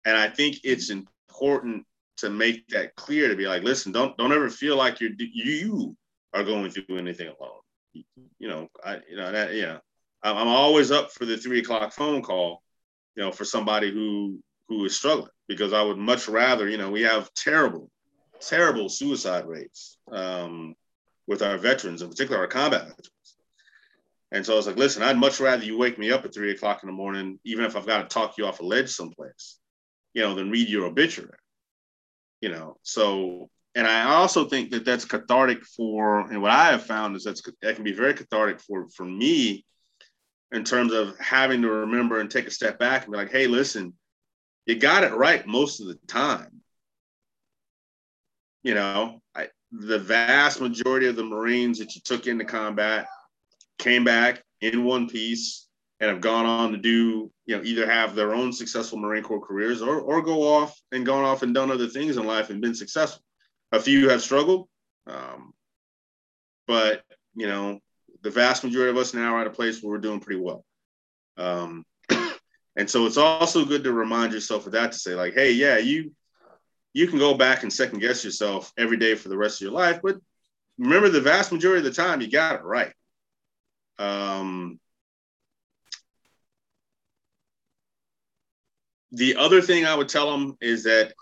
B: and I think it's important to make that clear to be like, listen, don't don't ever feel like you're you are going through anything alone. You know, I you know that yeah, I'm always up for the three o'clock phone call. You know, for somebody who who is struggling because I would much rather you know we have terrible terrible suicide rates um, with our veterans, in particular our combat veterans. And so I was like, listen, I'd much rather you wake me up at three o'clock in the morning, even if I've got to talk you off a ledge someplace, you know, than read your obituary, you know. So, and I also think that that's cathartic for, and what I have found is that's that can be very cathartic for for me, in terms of having to remember and take a step back and be like, hey, listen, you got it right most of the time. You know, I, the vast majority of the Marines that you took into combat came back in one piece and have gone on to do, you know, either have their own successful Marine Corps careers or, or go off and gone off and done other things in life and been successful. A few have struggled, um, but, you know, the vast majority of us now are at a place where we're doing pretty well. Um, And so it's also good to remind yourself of that to say, like, hey, yeah, you you can go back and second guess yourself every day for the rest of your life, but remember the vast majority of the time you got it right. Um, the other thing I would tell them is that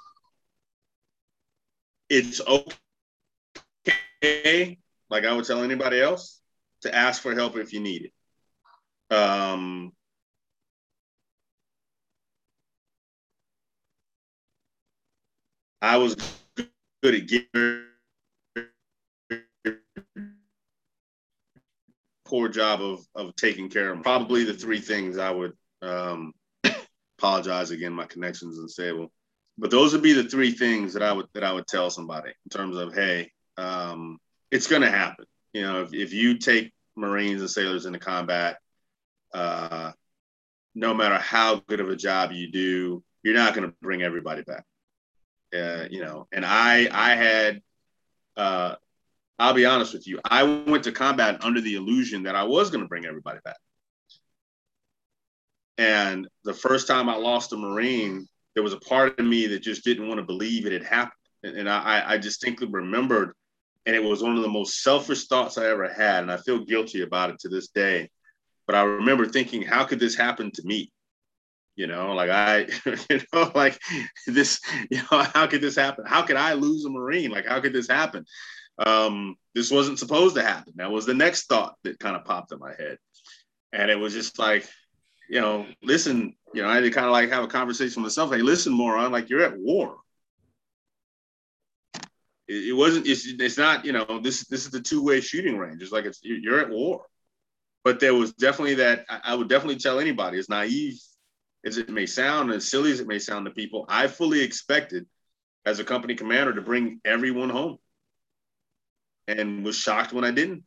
B: it's okay, like I would tell anybody else, to ask for help if you need it. Um, I was good at getting job of of taking care of them. Probably the three things I would um, apologize again. My connection's unstable, but those would be the three things that I would that I would tell somebody in terms of hey, um, it's going to happen. You know, if, if you take Marines and sailors into combat, uh, no matter how good of a job you do, you're not going to bring everybody back. Uh, you know, and I I had uh, I'll be honest with you, I went to combat under the illusion that I was going to bring everybody back. And the first time I lost a Marine, there was a part of me that just didn't want to believe it had happened. And I, I distinctly remembered, and it was one of the most selfish thoughts I ever had. And I feel guilty about it to this day. But I remember thinking, how could this happen to me? you know like i you know like this you know how could this happen how could i lose a marine like how could this happen um this wasn't supposed to happen. That was the next thought that kind of popped in my head. And it was just like you know listen you know i had to kind of like have a conversation with myself. Hey listen moron like you're at war. It, it wasn't it's, it's not you know this this is the two-way shooting range. It's like it's you're at war. But there was definitely that I would definitely tell anybody as naive as it may sound, as silly as it may sound to people, I fully expected as a company commander to bring everyone home and was shocked when I didn't.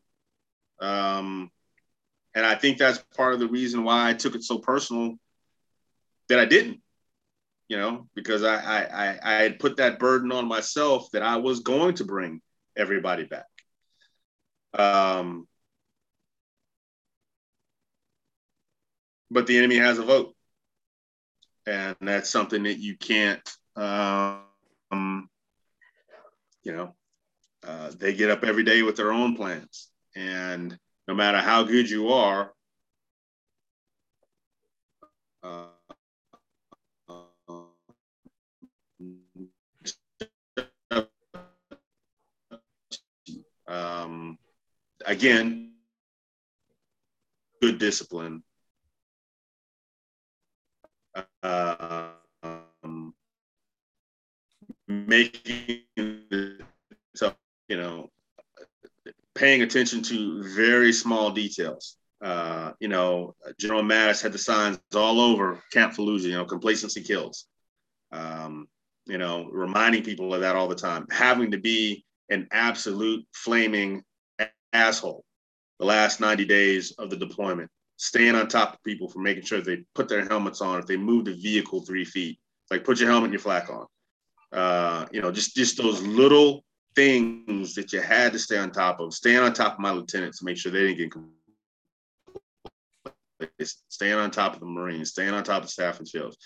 B: Um, and I think that's part of the reason why I took it so personal that I didn't, you know, because I, I, I had put that burden on myself that I was going to bring everybody back. Um, but the enemy has a vote and that's something that you can't um, you know uh, they get up every day with their own plans. And no matter how good you are uh, um, again good discipline. Um, making you know paying attention to very small details. Uh, you know, General Mattis had the signs all over Camp Fallujah. You know, complacency kills. Um, you know, reminding people of that all the time. Having to be an absolute flaming asshole the last 90 days of the deployment staying on top of people for making sure they put their helmets on if they move the vehicle three feet. Like put your helmet and your flak on. Uh, you know, just just those little things that you had to stay on top of. Staying on top of my lieutenants to make sure they didn't get staying on top of the Marines, staying on top of staff and shields.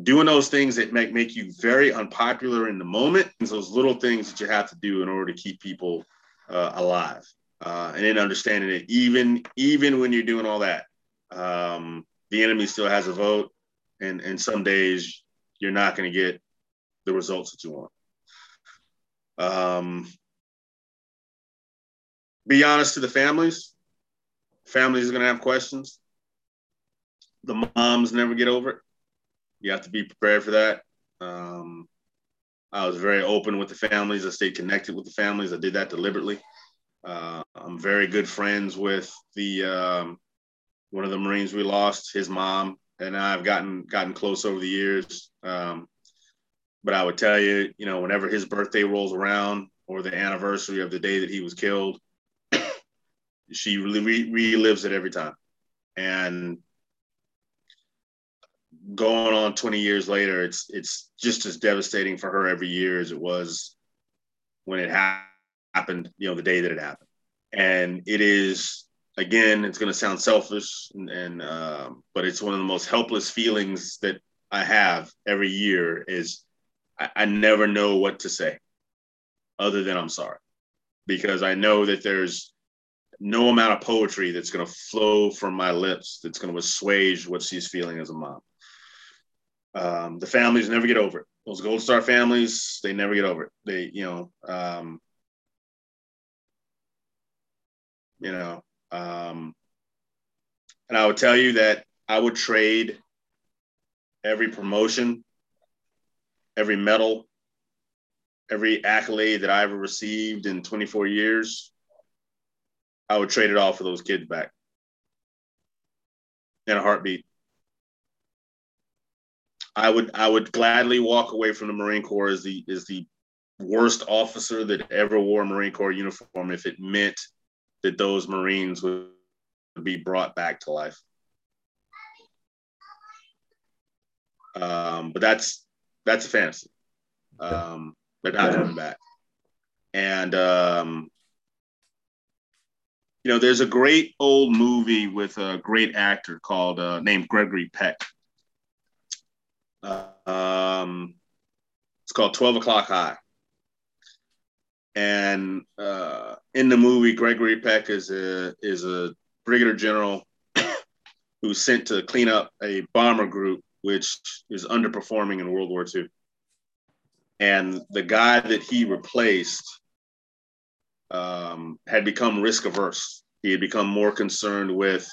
B: Doing those things that make make you very unpopular in the moment, those little things that you have to do in order to keep people uh, alive uh, and then understanding that even even when you're doing all that, um, the enemy still has a vote, and and some days you're not going to get the results that you want. Um, be honest to the families. Families are going to have questions. The moms never get over it. You have to be prepared for that. Um, I was very open with the families. I stayed connected with the families. I did that deliberately. Uh, I'm very good friends with the um, one of the Marines we lost. His mom and I've gotten gotten close over the years. Um, but I would tell you, you know, whenever his birthday rolls around or the anniversary of the day that he was killed, she really re- relives it every time. And going on 20 years later, it's it's just as devastating for her every year as it was when it happened happened, you know, the day that it happened. And it is again, it's going to sound selfish, and, and um, but it's one of the most helpless feelings that I have every year. Is I, I never know what to say, other than I'm sorry, because I know that there's no amount of poetry that's going to flow from my lips that's going to assuage what she's feeling as a mom. Um, the families never get over it. Those Gold Star families, they never get over it. They, you know, um, you know, um, and I would tell you that I would trade every promotion, every medal, every accolade that I ever received in 24 years. I would trade it all for those kids back in a heartbeat. I would I would gladly walk away from the Marine Corps as the as the worst officer that ever wore a Marine Corps uniform if it meant that those Marines would be brought back to life. Um, but that's that's a fantasy. Um, they're not coming back. And um, you know, there's a great old movie with a great actor called uh, named Gregory Peck. Uh, um, it's called Twelve O'clock High. And uh, in the movie, Gregory Peck is a is a brigadier general who's sent to clean up a bomber group which is underperforming in World War II. And the guy that he replaced um, had become risk averse. He had become more concerned with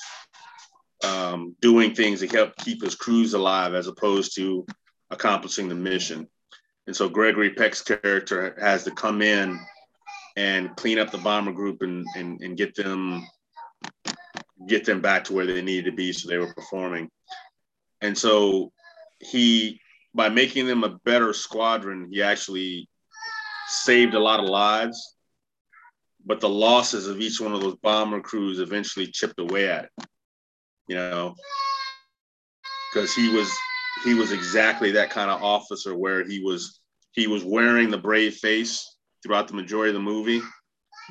B: um, doing things that help keep his crews alive as opposed to accomplishing the mission. And so Gregory Peck's character has to come in and clean up the bomber group and, and, and get them get them back to where they needed to be so they were performing. And so he by making them a better squadron, he actually saved a lot of lives. But the losses of each one of those bomber crews eventually chipped away at it. You know, because he was he was exactly that kind of officer where he was he was wearing the brave face throughout the majority of the movie,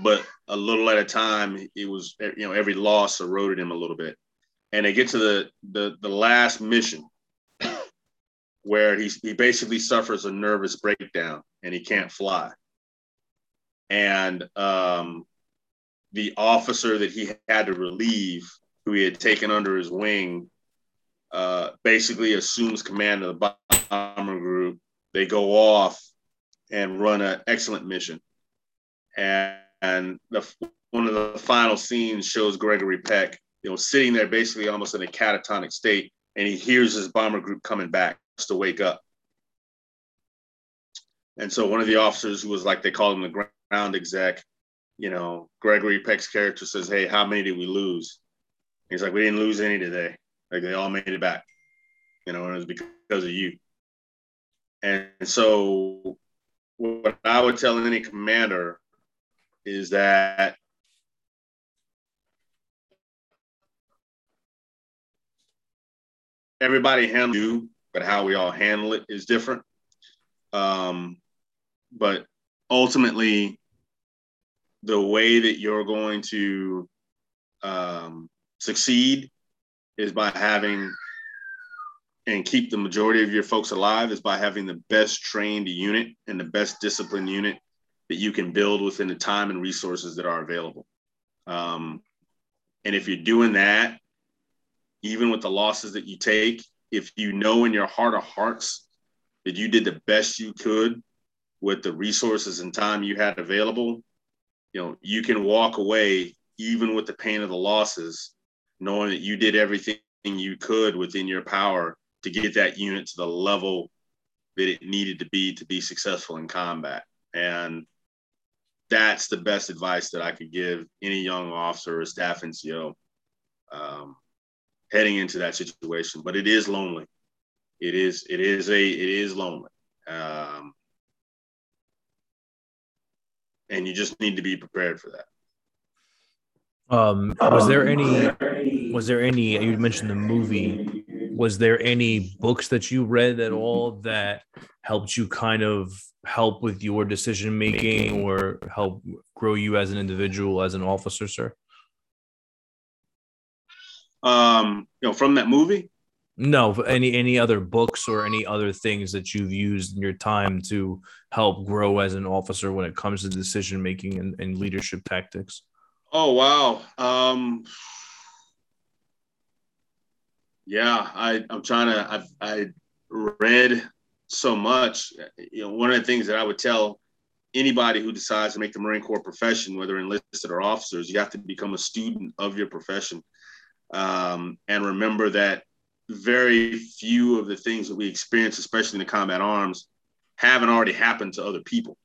B: but a little at a time, it was you know every loss eroded him a little bit, and they get to the the the last mission where he he basically suffers a nervous breakdown and he can't fly, and um, the officer that he had to relieve, who he had taken under his wing, uh, basically assumes command of the bomber group. They go off and run an excellent mission. And, and the, one of the final scenes shows Gregory Peck, you know, sitting there basically almost in a catatonic state, and he hears his bomber group coming back to wake up. And so one of the officers who was like they called him the ground exec, you know, Gregory Peck's character says, "Hey, how many did we lose?" He's like, "We didn't lose any today. Like they all made it back, you know, and it was because of you." And so what I would tell any commander is that everybody handle you, but how we all handle it is different. Um, but ultimately, the way that you're going to um, succeed is by having and keep the majority of your folks alive is by having the best trained unit and the best disciplined unit that you can build within the time and resources that are available. Um, and if you're doing that, even with the losses that you take, if you know in your heart of hearts that you did the best you could with the resources and time you had available, you know, you can walk away even with the pain of the losses, knowing that you did everything you could within your power to get that unit to the level that it needed to be to be successful in combat. And that's the best advice that I could give any young officer or staff NCO um, heading into that situation. But it is lonely. It is. It is a. It is lonely. Um, and you just need to be prepared for that.
A: Um, was there any? Was there any? You mentioned the movie was there any books that you read at all that helped you kind of help with your decision making or help grow you as an individual as an officer sir
B: Um, you know, from that movie.
A: No, any any other books or any other things that you've used in your time to help grow as an officer when it comes to decision making and, and leadership tactics?
B: Oh wow. Um yeah, I, I'm trying to I've I read so much. You know, one of the things that I would tell anybody who decides to make the Marine Corps profession, whether enlisted or officers, you have to become a student of your profession. Um, and remember that very few of the things that we experience, especially in the combat arms, haven't already happened to other people.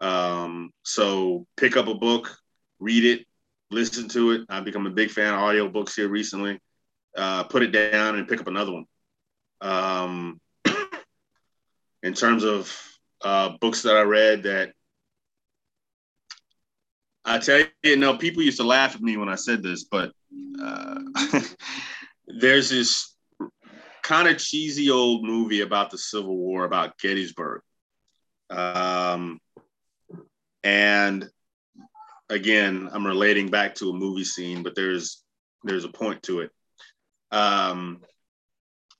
B: Um, so pick up a book, read it, listen to it. I've become a big fan of audio books here recently. Uh, put it down and pick up another one. Um, in terms of uh, books that I read that I tell you, you know, people used to laugh at me when I said this, but uh, there's this kind of cheesy old movie about the Civil War about Gettysburg. Um, and again, I'm relating back to a movie scene, but there's there's a point to it. Um,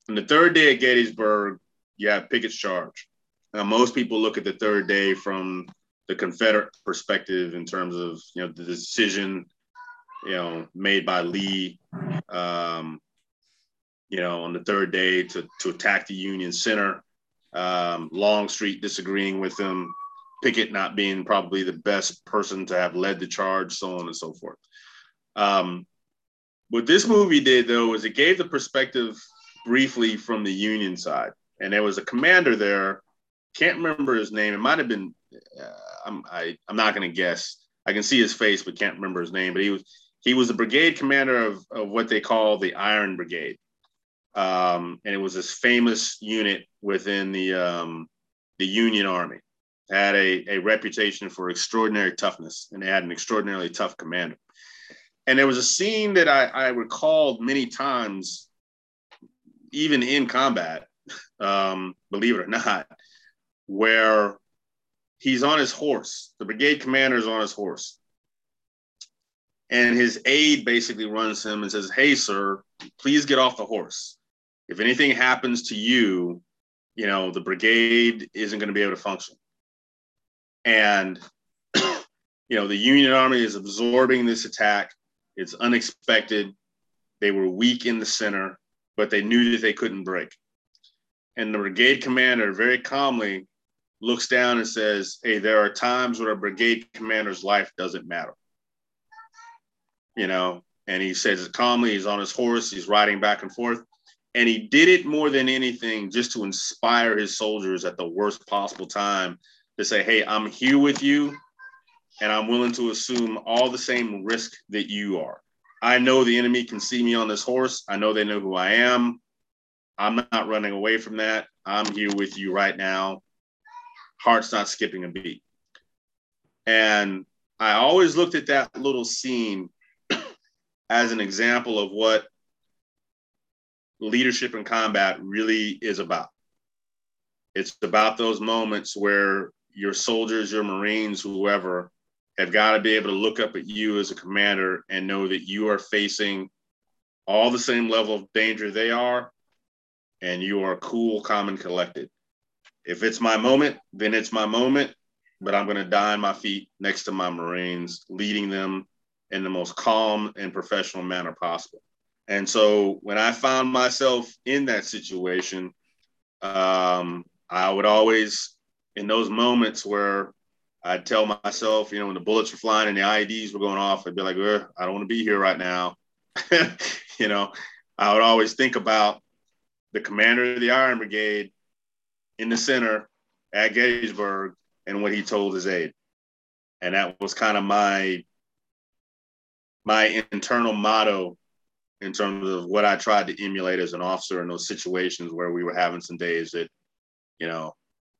B: on the third day at Gettysburg, you have Pickett's charge. Now, most people look at the third day from the Confederate perspective in terms of you know the decision you know made by Lee um, you know on the third day to to attack the Union center. Um, Longstreet disagreeing with him. Pickett not being probably the best person to have led the charge so on and so forth. Um, what this movie did though is it gave the perspective briefly from the Union side. And there was a commander there. Can't remember his name. It might have been uh, I'm I, I'm not going to guess. I can see his face, but can't remember his name. But he was he was the brigade commander of, of what they call the Iron Brigade, um, and it was this famous unit within the um, the Union Army. It had a, a reputation for extraordinary toughness, and they had an extraordinarily tough commander. And there was a scene that I, I recalled many times, even in combat, um, believe it or not, where he's on his horse. The brigade commander is on his horse. And his aide basically runs him and says, Hey, sir, please get off the horse. If anything happens to you, you know, the brigade isn't going to be able to function. And, you know, the Union Army is absorbing this attack. It's unexpected. They were weak in the center, but they knew that they couldn't break. And the brigade commander very calmly looks down and says, Hey, there are times when a brigade commander's life doesn't matter. You know, and he says it calmly, he's on his horse, he's riding back and forth. And he did it more than anything just to inspire his soldiers at the worst possible time to say, Hey, I'm here with you, and I'm willing to assume all the same risk that you are. I know the enemy can see me on this horse. I know they know who I am. I'm not running away from that. I'm here with you right now heart's not skipping a beat. And I always looked at that little scene as an example of what leadership in combat really is about. It's about those moments where your soldiers, your Marines, whoever, have got to be able to look up at you as a commander and know that you are facing all the same level of danger they are, and you are cool, calm, and collected if it's my moment, then it's my moment. But I'm going to die on my feet next to my Marines, leading them in the most calm and professional manner possible. And so when I found myself in that situation, um, I would always, in those moments where I'd tell myself, you know, when the bullets were flying and the IEDs were going off, I'd be like, I don't want to be here right now. you know, I would always think about the commander of the Iron Brigade in the center at Gettysburg and what he told his aide. And that was kind of my my internal motto in terms of what I tried to emulate as an officer in those situations where we were having some days that, you know,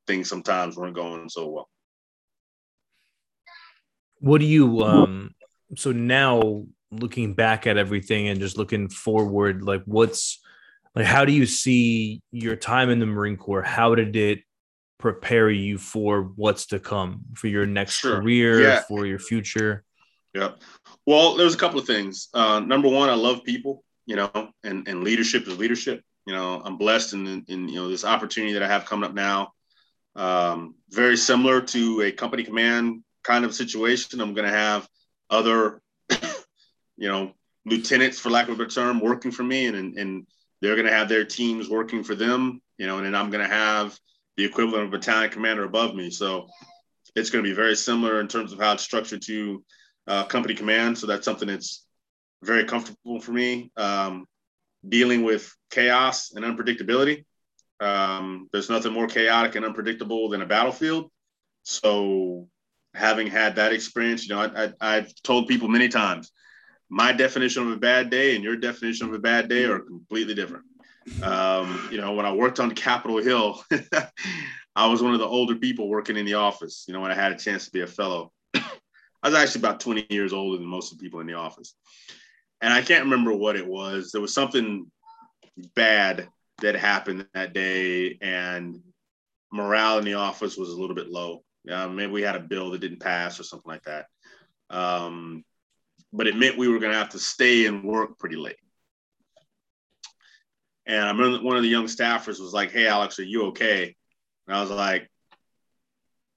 B: things sometimes weren't going so well.
A: What do you um so now looking back at everything and just looking forward, like what's like how do you see your time in the marine corps how did it prepare you for what's to come for your next sure. career yeah. for your future
B: yeah well there's a couple of things uh, number one i love people you know, and, and leadership is leadership. You know, I'm blessed in, in, you know, this opportunity that I have coming up now. Um, very similar to a company command kind of situation. I'm going to have other, you know, lieutenants, for lack of a term, working for me, and and they're going to have their teams working for them. You know, and then I'm going to have the equivalent of a battalion commander above me. So it's going to be very similar in terms of how it's structured to uh, company command. So that's something that's very comfortable for me. Um, dealing with chaos and unpredictability. Um, there's nothing more chaotic and unpredictable than a battlefield. So having had that experience, you know, I, I, have told people many times, my definition of a bad day and your definition of a bad day are completely different. Um, you know, when I worked on Capitol Hill, I was one of the older people working in the office. You know, when I had a chance to be a fellow, I was actually about 20 years older than most of the people in the office. And I can't remember what it was. There was something bad that happened that day, and morale in the office was a little bit low. Uh, maybe we had a bill that didn't pass or something like that. Um, but it meant we were going to have to stay and work pretty late. And I remember one of the young staffers was like, "Hey, Alex, are you okay?" And I was like,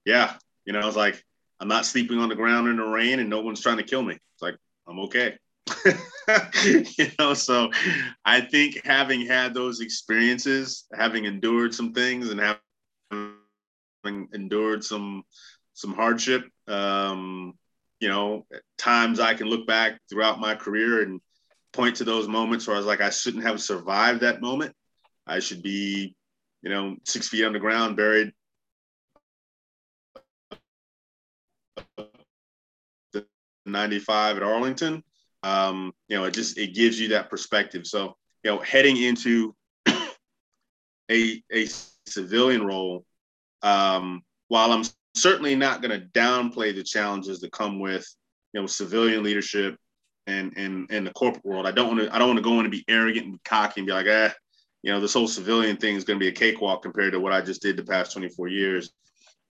B: "Yeah." You know, I was like, "I'm not sleeping on the ground in the rain, and no one's trying to kill me." It's like I'm okay. you know, so I think having had those experiences, having endured some things, and having endured some some hardship, um, you know, times I can look back throughout my career and point to those moments where I was like, I shouldn't have survived that moment. I should be, you know, six feet underground, buried. 95 at Arlington. Um, you know, it just it gives you that perspective. So, you know, heading into a a civilian role, um, while I'm certainly not going to downplay the challenges that come with you know civilian leadership and and in the corporate world. I don't want to I don't want to go in and be arrogant and cocky and be like, ah, you know, this whole civilian thing is going to be a cakewalk compared to what I just did the past 24 years.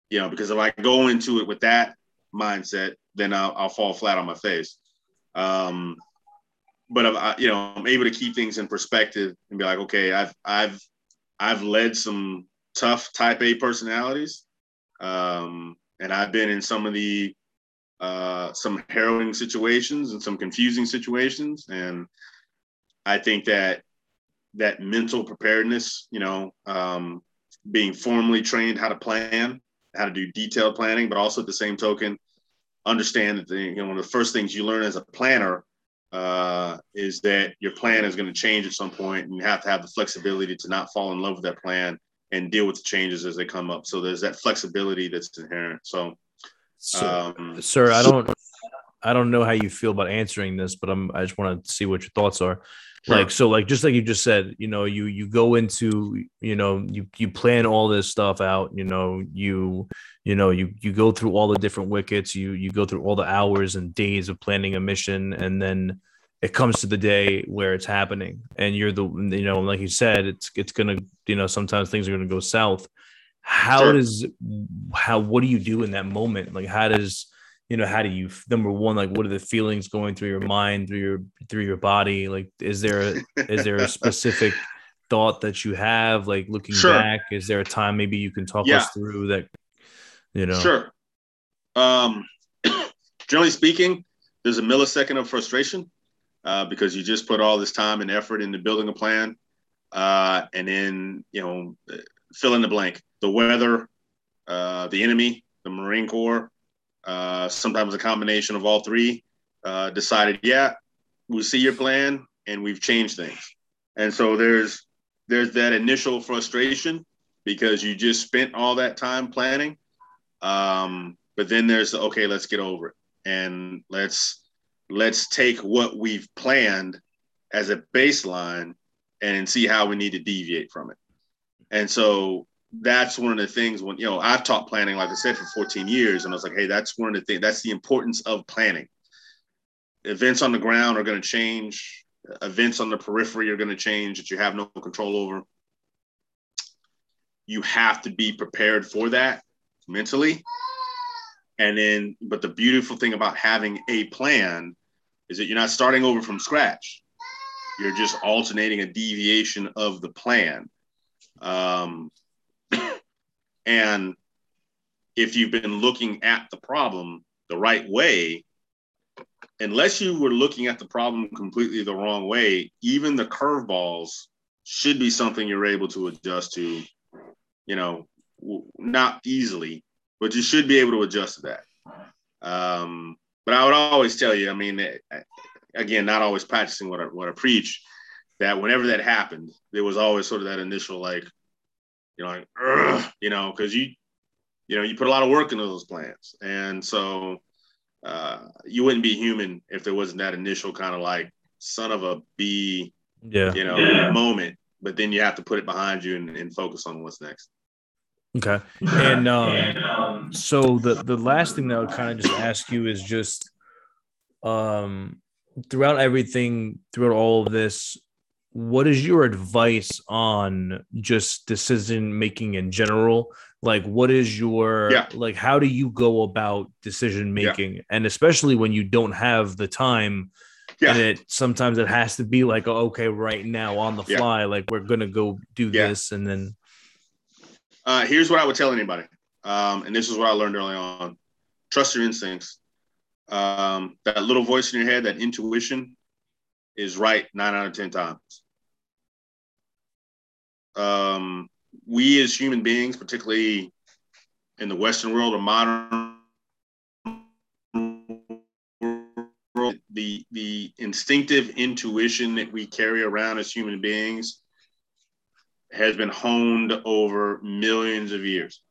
B: You know, because if I go into it with that mindset, then I'll, I'll fall flat on my face. Um, but I, you know, I'm able to keep things in perspective and be like, okay, I've I've I've led some tough Type A personalities, um, and I've been in some of the uh, some harrowing situations and some confusing situations. And I think that that mental preparedness, you know, um, being formally trained how to plan, how to do detailed planning, but also at the same token, understand that the, you know one of the first things you learn as a planner uh, is that your plan is going to change at some point, and you have to have the flexibility to not fall in love with that plan and deal with the changes as they come up. So there's that flexibility that's inherent. So
A: um, sir, I don't, I don't know how you feel about answering this, but I'm, I just want to see what your thoughts are. Sure. Like, so, like, just like you just said, you know, you you go into, you know, you you plan all this stuff out. You know, you you know you you go through all the different wickets. You you go through all the hours and days of planning a mission, and then it comes to the day where it's happening, and you're the, you know, like you said, it's it's gonna, you know, sometimes things are gonna go south how sure. does how what do you do in that moment like how does you know how do you number one like what are the feelings going through your mind through your through your body like is there a, is there a specific thought that you have like looking sure. back is there a time maybe you can talk yeah. us through that you know
B: sure um generally speaking there's a millisecond of frustration uh, because you just put all this time and effort into building a plan uh, and then you know fill in the blank the weather, uh, the enemy, the Marine Corps, uh, sometimes a combination of all three, uh, decided, yeah, we see your plan and we've changed things. And so there's there's that initial frustration because you just spent all that time planning. Um, but then there's okay, let's get over it and let's let's take what we've planned as a baseline and see how we need to deviate from it. And so that's one of the things when you know I've taught planning, like I said, for 14 years, and I was like, hey, that's one of the things. That's the importance of planning. Events on the ground are going to change. Events on the periphery are going to change that you have no control over. You have to be prepared for that mentally. And then, but the beautiful thing about having a plan is that you're not starting over from scratch. You're just alternating a deviation of the plan. Um, and if you've been looking at the problem the right way, unless you were looking at the problem completely the wrong way, even the curveballs should be something you're able to adjust to, you know, not easily, but you should be able to adjust to that. Um, but I would always tell you, I mean, eh, again, not always practicing what I, what I preach, that whenever that happened, there was always sort of that initial like, you know, like, you know, because you, you know, you put a lot of work into those plans, and so uh, you wouldn't be human if there wasn't that initial kind of like son of a b,
A: yeah,
B: you know,
A: yeah.
B: moment. But then you have to put it behind you and, and focus on what's next.
A: Okay. And um, so the the last thing that I would kind of just ask you is just um throughout everything, throughout all of this, what is your advice on just decision making in general? Like what is your
B: yeah.
A: like how do you go about decision making? Yeah. And especially when you don't have the time yeah. and it sometimes it has to be like okay right now on the fly like we're gonna go do this and then
B: uh, here's what I would tell anybody, um, and this is what I learned early on: trust your instincts. Um, that little voice in your head, that intuition, is right nine out of ten times. Um, we as human beings, particularly in the Western world or modern world, the the instinctive intuition that we carry around as human beings has been honed over millions of years.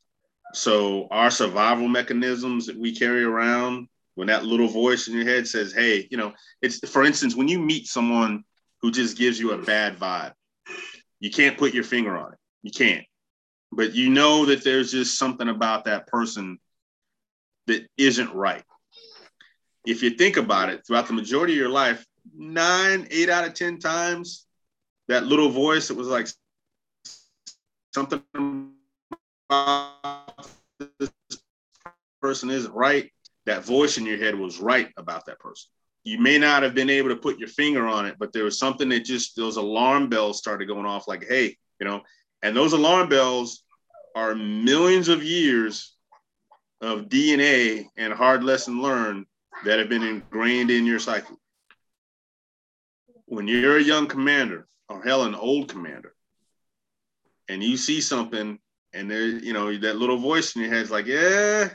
B: So our survival mechanisms that we carry around, when that little voice in your head says, "Hey, you know," it's for instance, when you meet someone who just gives you a bad vibe, you can't put your finger on it. You can't, but you know that there's just something about that person that isn't right. If you think about it, throughout the majority of your life, nine, eight out of ten times, that little voice that was like, something about this person isn't right, that voice in your head was right about that person. You may not have been able to put your finger on it, but there was something that just those alarm bells started going off like, hey, you know, and those alarm bells are millions of years of DNA and hard lesson learned that have been ingrained in your psyche. When you're a young commander, or hell, an old commander, and you see something and there, you know, that little voice in your head is like, yeah,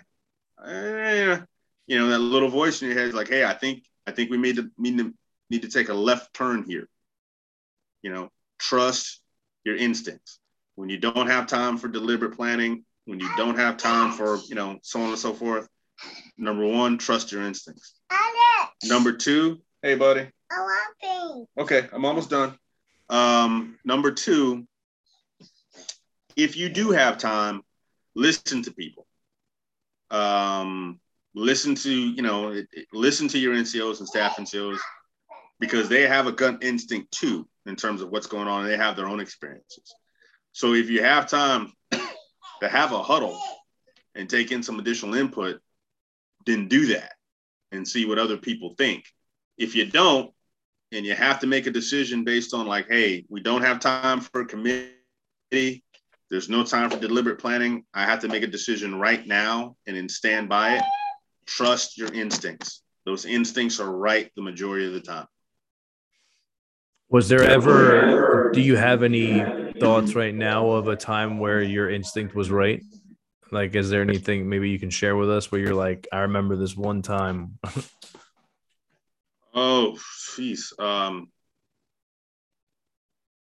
B: eh, you know, that little voice in your head is like, hey, I think, I think we made to need to need to take a left turn here. You know, trust your instincts. When you don't have time for deliberate planning, when you don't have time for, you know, so on and so forth. Number one, trust your instincts. Number two, hey, buddy. Okay, I'm almost done. Um, number two, if you do have time, listen to people. Um, listen to you know listen to your NCOs and staff NCOs because they have a gut instinct too in terms of what's going on. They have their own experiences. So if you have time to have a huddle and take in some additional input, then do that and see what other people think. If you don't, and you have to make a decision based on like, hey, we don't have time for a committee there's no time for deliberate planning. I have to make a decision right now and then stand by it. Trust your instincts. Those instincts are right the majority of the time.
A: Was there ever, do you have any thoughts right now of a time where your instinct was right? Like, is there anything maybe you can share with us where you're like, I remember this one time?
B: oh, jeez. Um,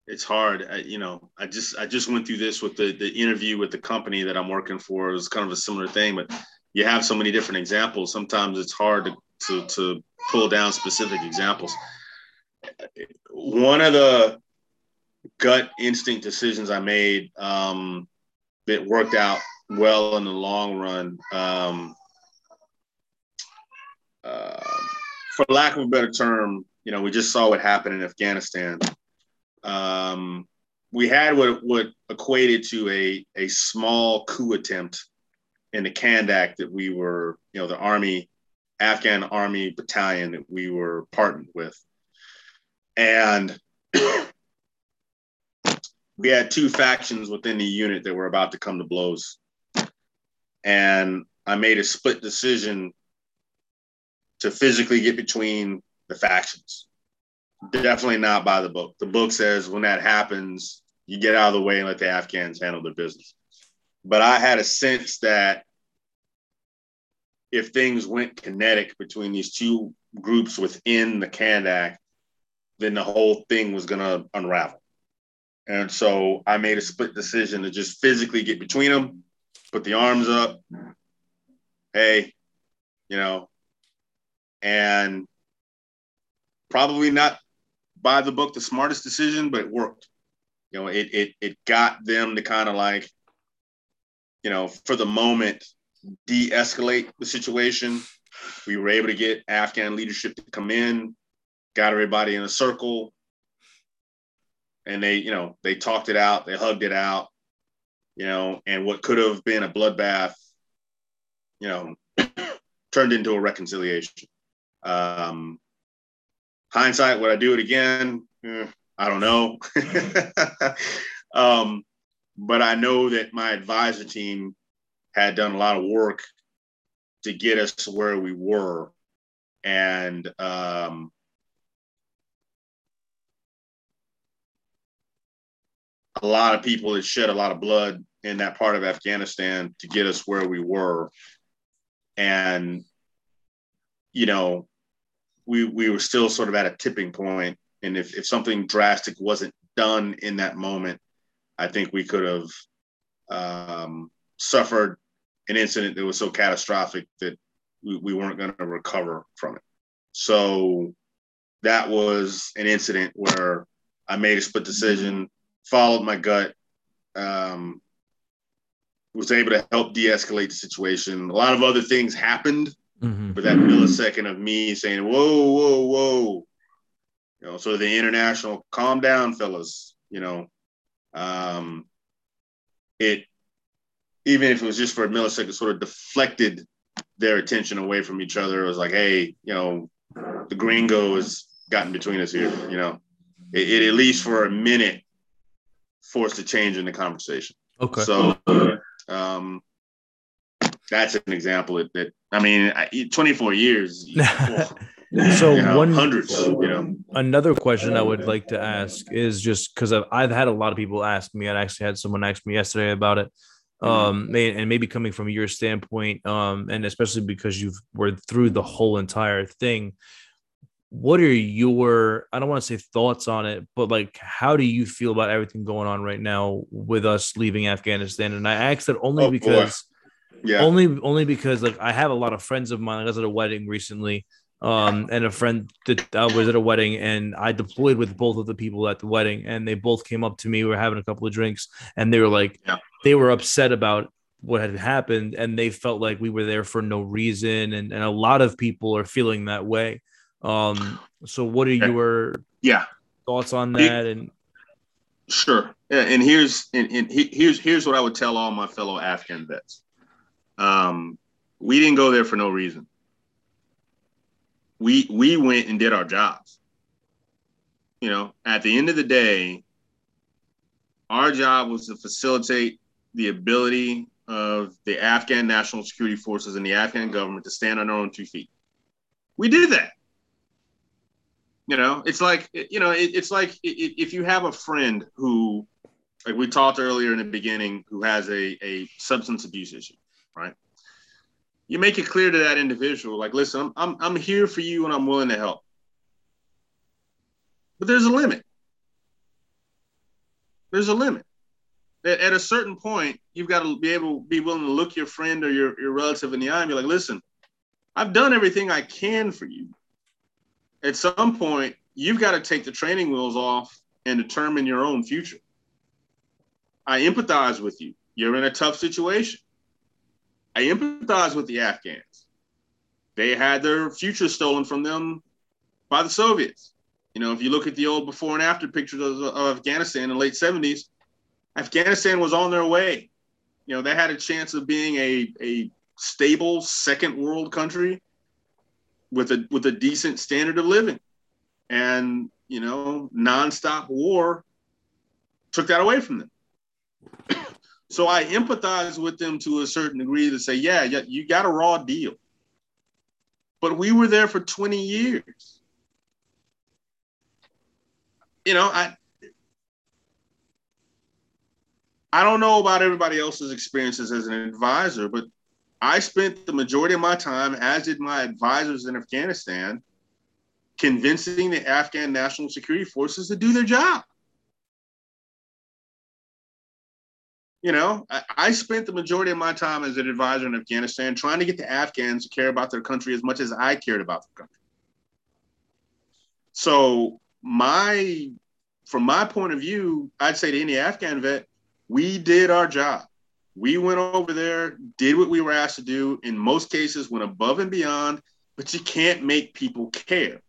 B: it's hard. I, you know, I just I just went through this with the the interview with the company that I'm working for. It was kind of a similar thing, but you have so many different examples. Sometimes it's hard to to, to pull down specific examples. One of the gut instinct decisions I made um, that worked out well in the long run. Um, uh, for lack of a better term, you know, we just saw what happened in Afghanistan um, we had what, what equated to a, a small coup attempt in the Kandak that we were, you know, the Army, Afghan Army battalion that we were partnered with. And we had two factions within the unit that were about to come to blows. And I made a split decision to physically get between the factions. Definitely not by the book. The book says when that happens, you get out of the way and let the Afghans handle their business. But I had a sense that if things went kinetic between these two groups within the Kandak, then the whole thing was going to unravel. And so I made a split decision to just physically get between them, put the arms up. Hey, you know, and probably not by the book the smartest decision, but it worked. You know, it it it got them to kind of like, you know, for the moment, de-escalate the situation. We were able to get Afghan leadership to come in, got everybody in a circle, and they, you know, they talked it out, they hugged it out, you know, and what could have been a bloodbath, you know, turned into a reconciliation. Um, hindsight, would I do it again? Eh, I don't know. um, but I know that my advisor team had done a lot of work to get us to where we were. And um, a lot of people had shed a lot of blood in that part of Afghanistan to get us where we were. And, you know, we, we were still sort of at a tipping. And if, if something drastic wasn't done in that moment, I think we could have um, suffered an incident that was so catastrophic that we, we weren't going to recover from it. So that was an incident where I made a split decision, followed my gut, um, was able to help de-escalate the situation. A lot of other things happened, mm-hmm. but that millisecond of me saying, "Whoa, whoa, whoa," you know, so the international, calm down, fellas. You know, um, it even if it was just for a millisecond, sort of deflected their attention away from each other. It was like, hey, you know, the gringo has gotten between us here. You know, it, it at least for a minute forced a change in the conversation.
A: Okay.
B: So, um, that's an example that, that I mean, 24 years.
A: so you know, one
B: hundreds, you know.
A: Another question I would like to ask is just because I've, I've had a lot of people ask me. I actually had someone ask me yesterday about it um and maybe coming from your standpoint um and especially because you've were through the whole entire thing what are your i don't want to say thoughts on it but like how do you feel about everything going on right now with us leaving afghanistan and i asked that only oh, because boy. Yeah only only because like i have a lot of friends of mine i was at a wedding recently um, and a friend that uh, was at a wedding, and I deployed with both of the people at the wedding, and they both came up to me. We were having a couple of drinks, and they were like, yeah. they were upset about what had happened, and they felt like we were there for no reason, and, and a lot of people are feeling that way. Um, so, what are your
B: yeah
A: thoughts on that? And
B: sure, and here's and, and here's here's what I would tell all my fellow Afghan vets. Um, we didn't go there for no reason we we went and did our jobs. You know, at the end of the day, our job was to facilitate the ability of the Afghan national security forces and the Afghan government to stand on their own two feet. We did that. You know, it's like you know, it, it's like if you have a friend who, like we talked earlier in the beginning, who has a a substance abuse issue, right? you make it clear to that individual, like, listen, I'm, I'm, I'm here for you and I'm willing to help. But there's a limit. There's a limit. At, at a certain point, you've got to be able be willing to look your friend or your, your relative in the eye and be like, listen, I've done everything I can for you. At some point, you've got to take the training wheels off and determine your own future. I empathize with you. You're in a tough situation. I empathize with the Afghans. They had their future stolen from them by the Soviets. You know, if you look at the old before and after pictures of, of Afghanistan in the late 70s, Afghanistan was on their way. You know, they had a chance of being a, a stable second world country with a with a decent standard of living. And you know, nonstop war took that away from them. So I empathize with them to a certain degree to say, yeah, yeah, you got a raw deal. But we were there for 20 years. You know, I I don't know about everybody else's experiences as an advisor, but I spent the majority of my time, as did my advisors in Afghanistan, convincing the Afghan national security forces to do their job. You know, I, I, spent the majority of my time as an advisor in Afghanistan trying to get the Afghans to care about their country as much as I cared about their country. So, my, from my point of view, I'd say to any Afghan vet, we did our job. We went over there, did what we were asked to do. In most cases, went above and beyond, but you can't make people care.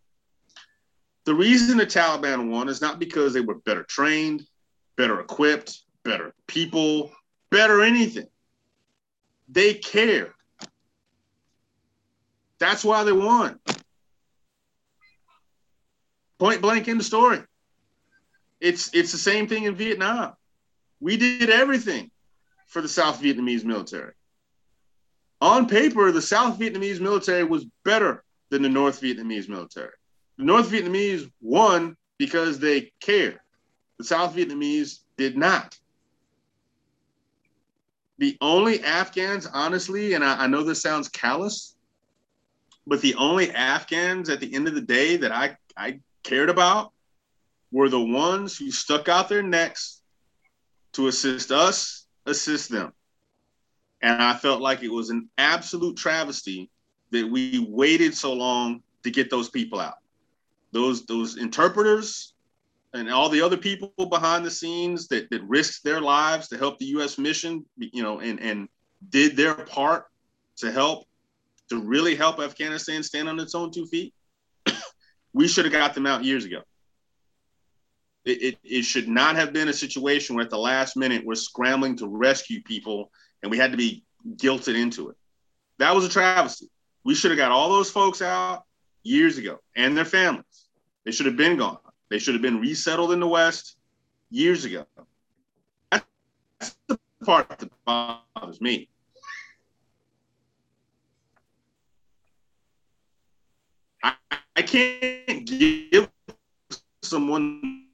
B: The reason the Taliban won is not because they were better trained, better equipped, better people, better anything. They care. That's why they won. Point blank in the story. It's it's the same thing in Vietnam. We did everything for the South Vietnamese military. On paper, the South Vietnamese military was better than the North Vietnamese military. The North Vietnamese won because they cared. The South Vietnamese did not the only Afghans, honestly, and I, I, know this sounds callous, but the only Afghans at the end of the day that I, I cared about were the ones who stuck out their necks to assist us, assist them. And I felt like it was an absolute travesty that we waited so long to get those people out. Those those interpreters, and all the other people behind the scenes that, that risked their lives to help the U.S. mission, you know, and, and did their part to help, to really help Afghanistan stand on its own two feet, we should have got them out years ago. It, it, it should not have been a situation where at the last minute we're scrambling to rescue people and we had to be guilted into it. That was a travesty. We should have got all those folks out years ago and their families. They should have been gone. They should have been resettled in the West years ago. That's the part that bothers me. I, I can't give someone.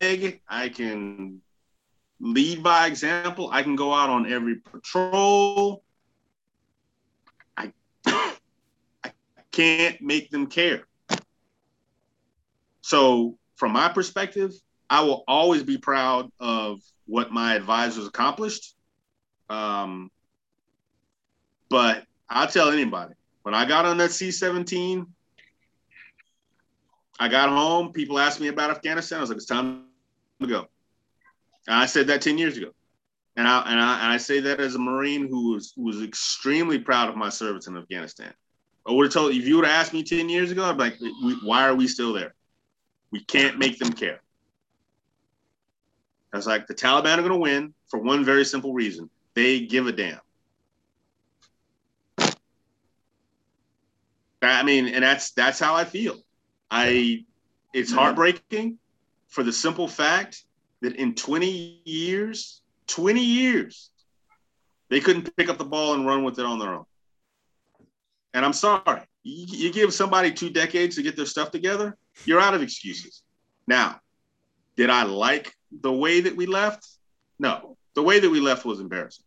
B: I can lead by example. I can go out on every patrol. I, I can't make them care. So, from my perspective, I will always be proud of what my advisors accomplished. Um, but I'll tell anybody when I got on that C 17, I got home, people asked me about Afghanistan. I was like, it's time to go. And I said that 10 years ago. And I, and I, and I say that as a Marine who was, who was extremely proud of my service in Afghanistan. I would have told if you would have asked me 10 years ago, I'd be like, why are we still there? We can't make them care. I was like, the Taliban are going to win for one very simple reason they give a damn. I mean, and that's that's how I feel. I it's heartbreaking for the simple fact that in 20 years, 20 years, they couldn't pick up the ball and run with it on their own. And I'm sorry, you, you give somebody two decades to get their stuff together, you're out of excuses. Now, did I like the way that we left? No, the way that we left was embarrassing.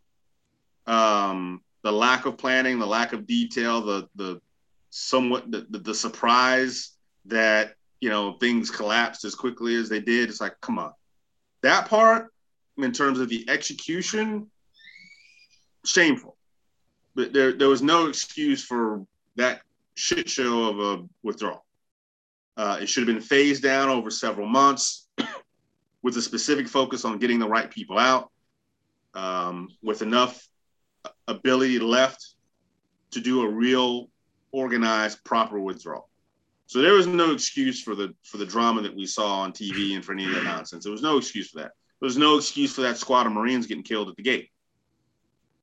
B: Um, the lack of planning, the lack of detail, the the somewhat the, the, the surprise that you know things collapsed as quickly as they did. It's like, come on, that part in terms of the execution, shameful. But there there was no excuse for that shit show of a withdrawal. Uh, it should have been phased down over several months with a specific focus on getting the right people out um, with enough ability left to do a real organized proper withdrawal. So there was no excuse for the for the drama that we saw on TV and for any of that nonsense. There was no excuse for that. There was no excuse for that squad of Marines getting killed at the gate.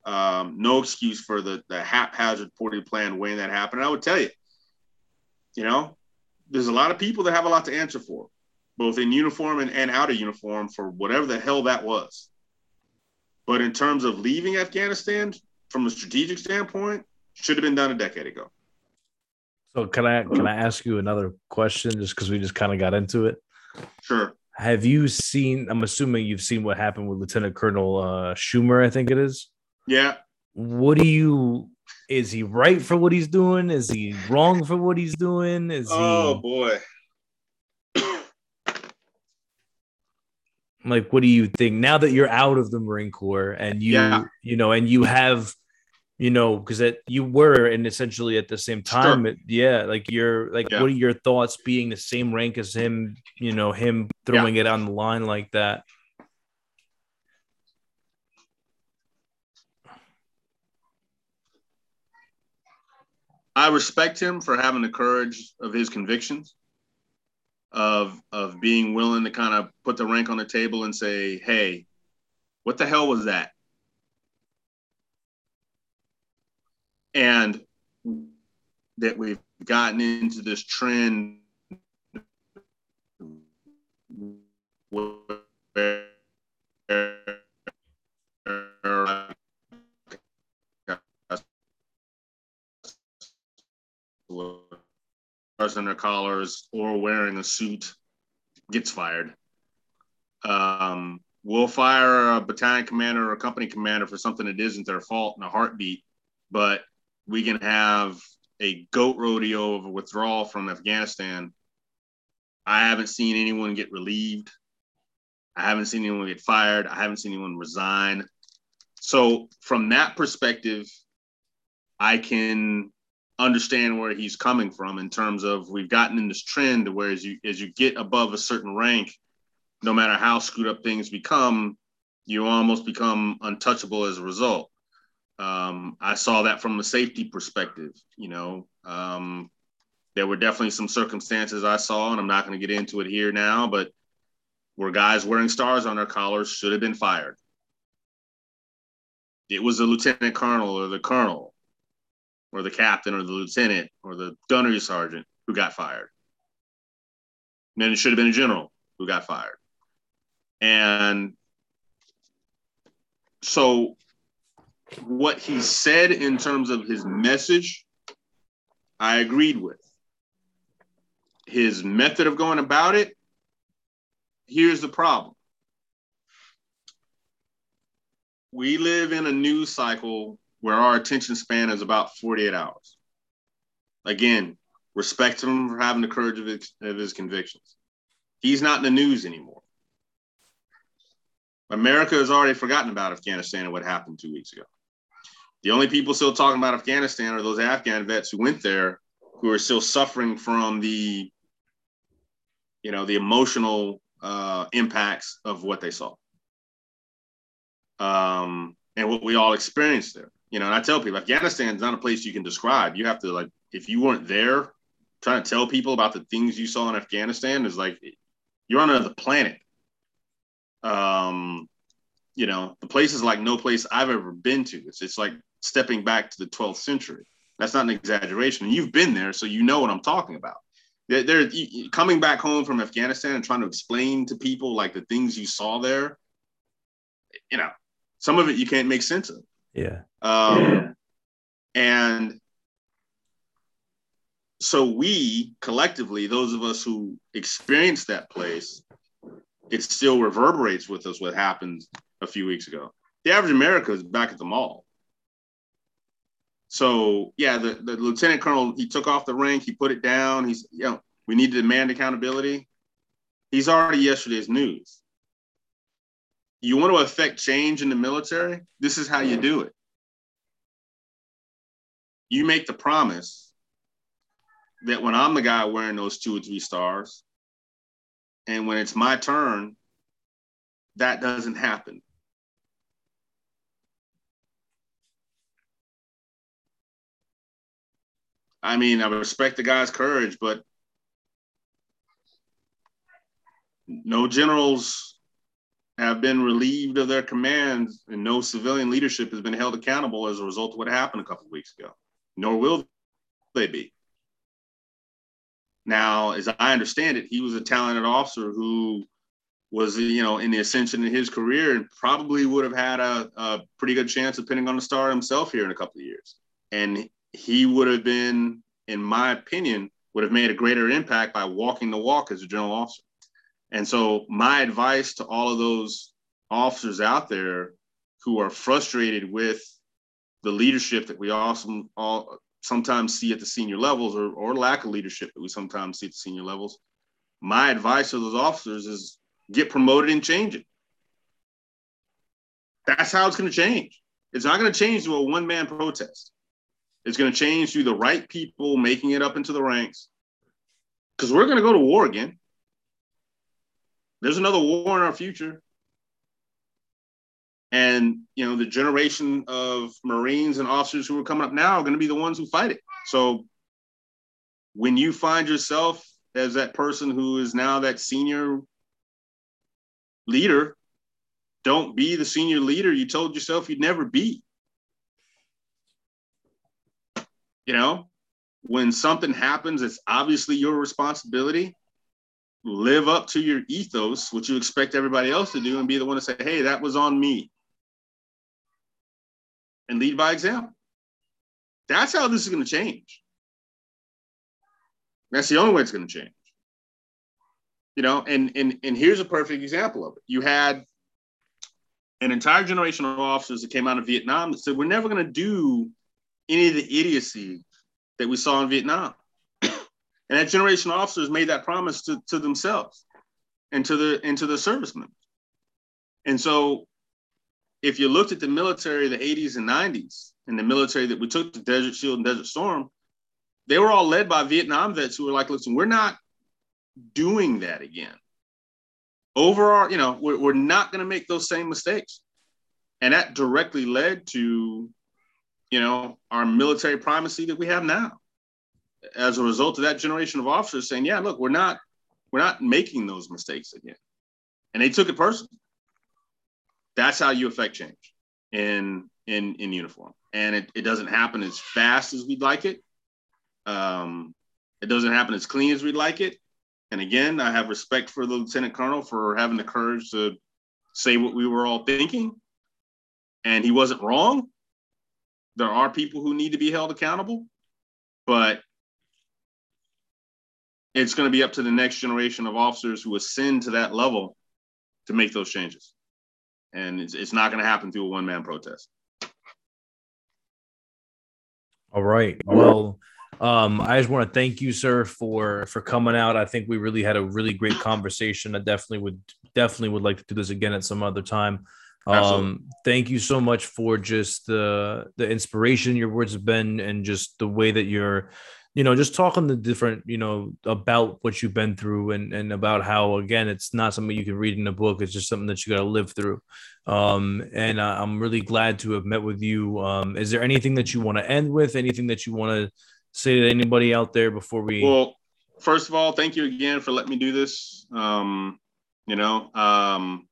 B: Um, no excuse for the the haphazard, poorly planned way that happened. And I would tell you, you know, there's a lot of people that have a lot to answer for, both in uniform and, and out of uniform for whatever the hell that was. But in terms of leaving Afghanistan, from a strategic standpoint, should have been done a decade ago.
A: So can I can I ask you another question just because we just kind of got into it?
B: Sure.
A: Have you seen? I'm assuming you've seen what happened with Lieutenant Colonel uh, Schumer. I think it is.
B: Yeah.
A: What do you? Is he right for what he's doing? Is he wrong for what he's doing? Is
B: Oh
A: he
B: boy.
A: like? What do you think now that you're out of the Marine Corps and you
B: Yeah.
A: you know and you have you know because that you were and essentially at the same time it- yeah like you're like
B: Yeah.
A: what are your thoughts being the same rank as him you know him throwing it on the line like that
B: I respect him for having the courage of his convictions, of of being willing to kind of put the rank on the table and say, "Hey, what the hell was that?" And that we've gotten into this trend where in their collars or wearing a suit gets fired. Um, we'll fire a battalion commander or a company commander for something that isn't their fault in a heartbeat, but we can have a goat rodeo of a withdrawal from Afghanistan. I haven't seen anyone get relieved. I haven't seen anyone get fired. I haven't seen anyone resign. So, from that perspective, I can understand where he's coming from in terms of we've gotten in this trend where as you as you get above a certain rank, no matter how screwed up things become, you almost become untouchable as a result. Um, I saw that from a safety perspective. You know, um, there were definitely some circumstances I saw, and I'm not going to get into it here now, but where guys wearing stars on their collars should have been fired. It was the lieutenant colonel or the colonel or the captain or the lieutenant or the gunnery sergeant who got fired. And then it should have been a general who got fired. And so what he said in terms of his message, I agreed with. His method of going about it, here's the problem. We live in a news cycle where our attention span is about 48 hours. Again, respect him for having the courage of his, of his convictions. He's not in the news anymore. America has already forgotten about Afghanistan and what happened two weeks ago. The only people still talking about Afghanistan are those Afghan vets who went there who are still suffering from the, you know, the emotional uh, impacts of what they saw. Um, and what we all experienced there. You know, and I tell people Afghanistan is not a place you can describe. You have to like, if you weren't there, trying to tell people about the things you saw in Afghanistan is like you're on another planet. Um, you know, the place is like no place I've ever been to. It's it's like stepping back to the 12th century. That's not an exaggeration. And you've been there, so you know what I'm talking about. They're, they're coming back home from Afghanistan and trying to explain to people like the things you saw there. You know, some of it you can't make sense of.
A: Yeah
B: Um, And so we collectively, those of us who experienced that place, it still reverberates with us what happened a few weeks ago. The average America is back at the mall. So yeah, the, the lieutenant colonel, he took off the rank, he put it down. He's, you know, we need to demand accountability. He's already yesterday's news. You want to affect change in the military? This is how you do it you make the promise that when I'm the guy wearing those two or three stars, and when it's my turn, that doesn't happen. I mean, I respect the guy's courage, but no generals have been relieved of their commands, and no civilian leadership has been held accountable as a result of what happened a couple of weeks ago nor will they be. Now, as I understand it, he was a talented officer who was, you know, in the ascension in his career and probably would have had a, a pretty good chance of pinning on the star himself here in a couple of years. And he would have been, in my opinion, would have made a greater impact by walking the walk as a general officer. And so, my advice to all of those officers out there who are frustrated with the leadership that we also all sometimes see at the senior levels or, or lack of leadership that we sometimes see at the senior levels. My advice to those officers is get promoted and change it. That's how it's going to change. It's not going to change to a one man protest. It's going to change through the right people making it up into the ranks. Because we're going to go to war again. There's another war in our future. And you know the generation of marines and officers who are coming up now are going to be the ones who fight it. So when you find yourself as that person who is now that senior leader don't be the senior leader you told yourself you'd never be. You know when something happens it's obviously your responsibility live up to your ethos which you expect everybody else to do and be the one to say hey that was on me and lead by example. That's how this is going to change. That's the only way it's going to change. You know, and and and here's a perfect example of it. You had an entire generation of officers that came out of Vietnam that said, we're never going to do any of the idiocy that we saw in Vietnam. And that generation of officers made that promise to, to themselves and to the and to the servicemen. And so if you looked at the military of the 80s and 90s and the military that we took to Desert Shield and Desert Storm, they were all led by Vietnam vets who were like, listen, we're not doing that again. Overall, you know, we're, we're not going to make those same mistakes. And that directly led to, you know, our military primacy that we have now. As a result of that generation of officers saying, yeah, look, we're not, we're not making those mistakes again. And they took it personally. That's how you affect change in in in uniform. And it, it doesn't happen as fast as we'd like it. Um, it doesn't happen as clean as we'd like it. And again, I have respect for the lieutenant colonel for having the courage to say what we were all thinking. And he wasn't wrong. There are people who need to be held accountable, but it's going to be up to the next generation of officers who ascend to that level to make those changes and it's, it's not going to happen through a one man protest.
A: All right. Well, um, I just want to thank you, sir, for for coming out. I think we really had a really great conversation. I definitely would definitely would like to do this again at some other time. Um, thank you so much for just the the inspiration your words have been, and just the way that you're you know, just talking the different, you know, about what you've been through and and about how again, it's not something you can read in a book. It's just something that you got to live through. Um, and uh, I'm really glad to have met with you. Um, is there anything that you want to end with? Anything that you want to say to anybody out there before we?
B: Well, first of all, thank you again for letting me do this. Um, you know, um,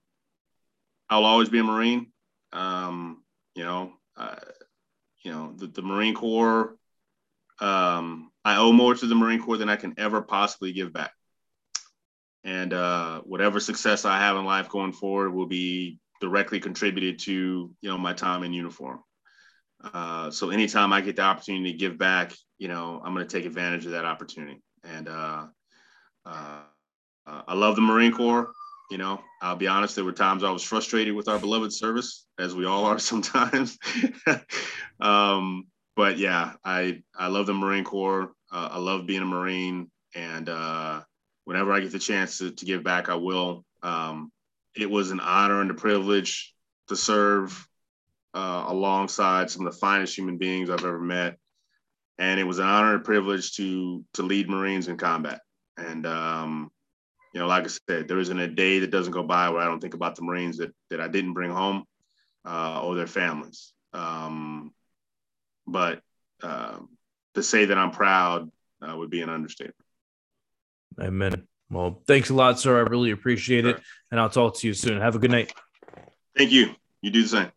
B: I'll always be a Marine. Um, you know, uh, you know, the, the Marine Corps um, I owe more to the Marine Corps than I can ever possibly give back. And uh, whatever success I have in life going forward will be directly contributed to you know my time in uniform. Uh, so anytime I get the opportunity to give back, you know, I'm going to take advantage of that opportunity. And uh, uh, I love the Marine Corps. You know, I'll be honest, there were times I was frustrated with our beloved service, as we all are sometimes. um, but yeah, I I love the Marine Corps. Uh, I love being a Marine, and uh, whenever I get the chance to, to give back, I will. Um, it was an honor and a privilege to serve uh, alongside some of the finest human beings I've ever met, and it was an honor and privilege to to lead Marines in combat. And um, you know, like I said, there isn't a day that doesn't go by where I don't think about the Marines that that I didn't bring home uh, or their families. Um, but um, to say that I'm proud uh, would be an understatement.
A: Amen. Well, thanks a lot, sir. I really appreciate sure. it. And I'll talk to you soon. Have a good night.
B: Thank you. You do the same.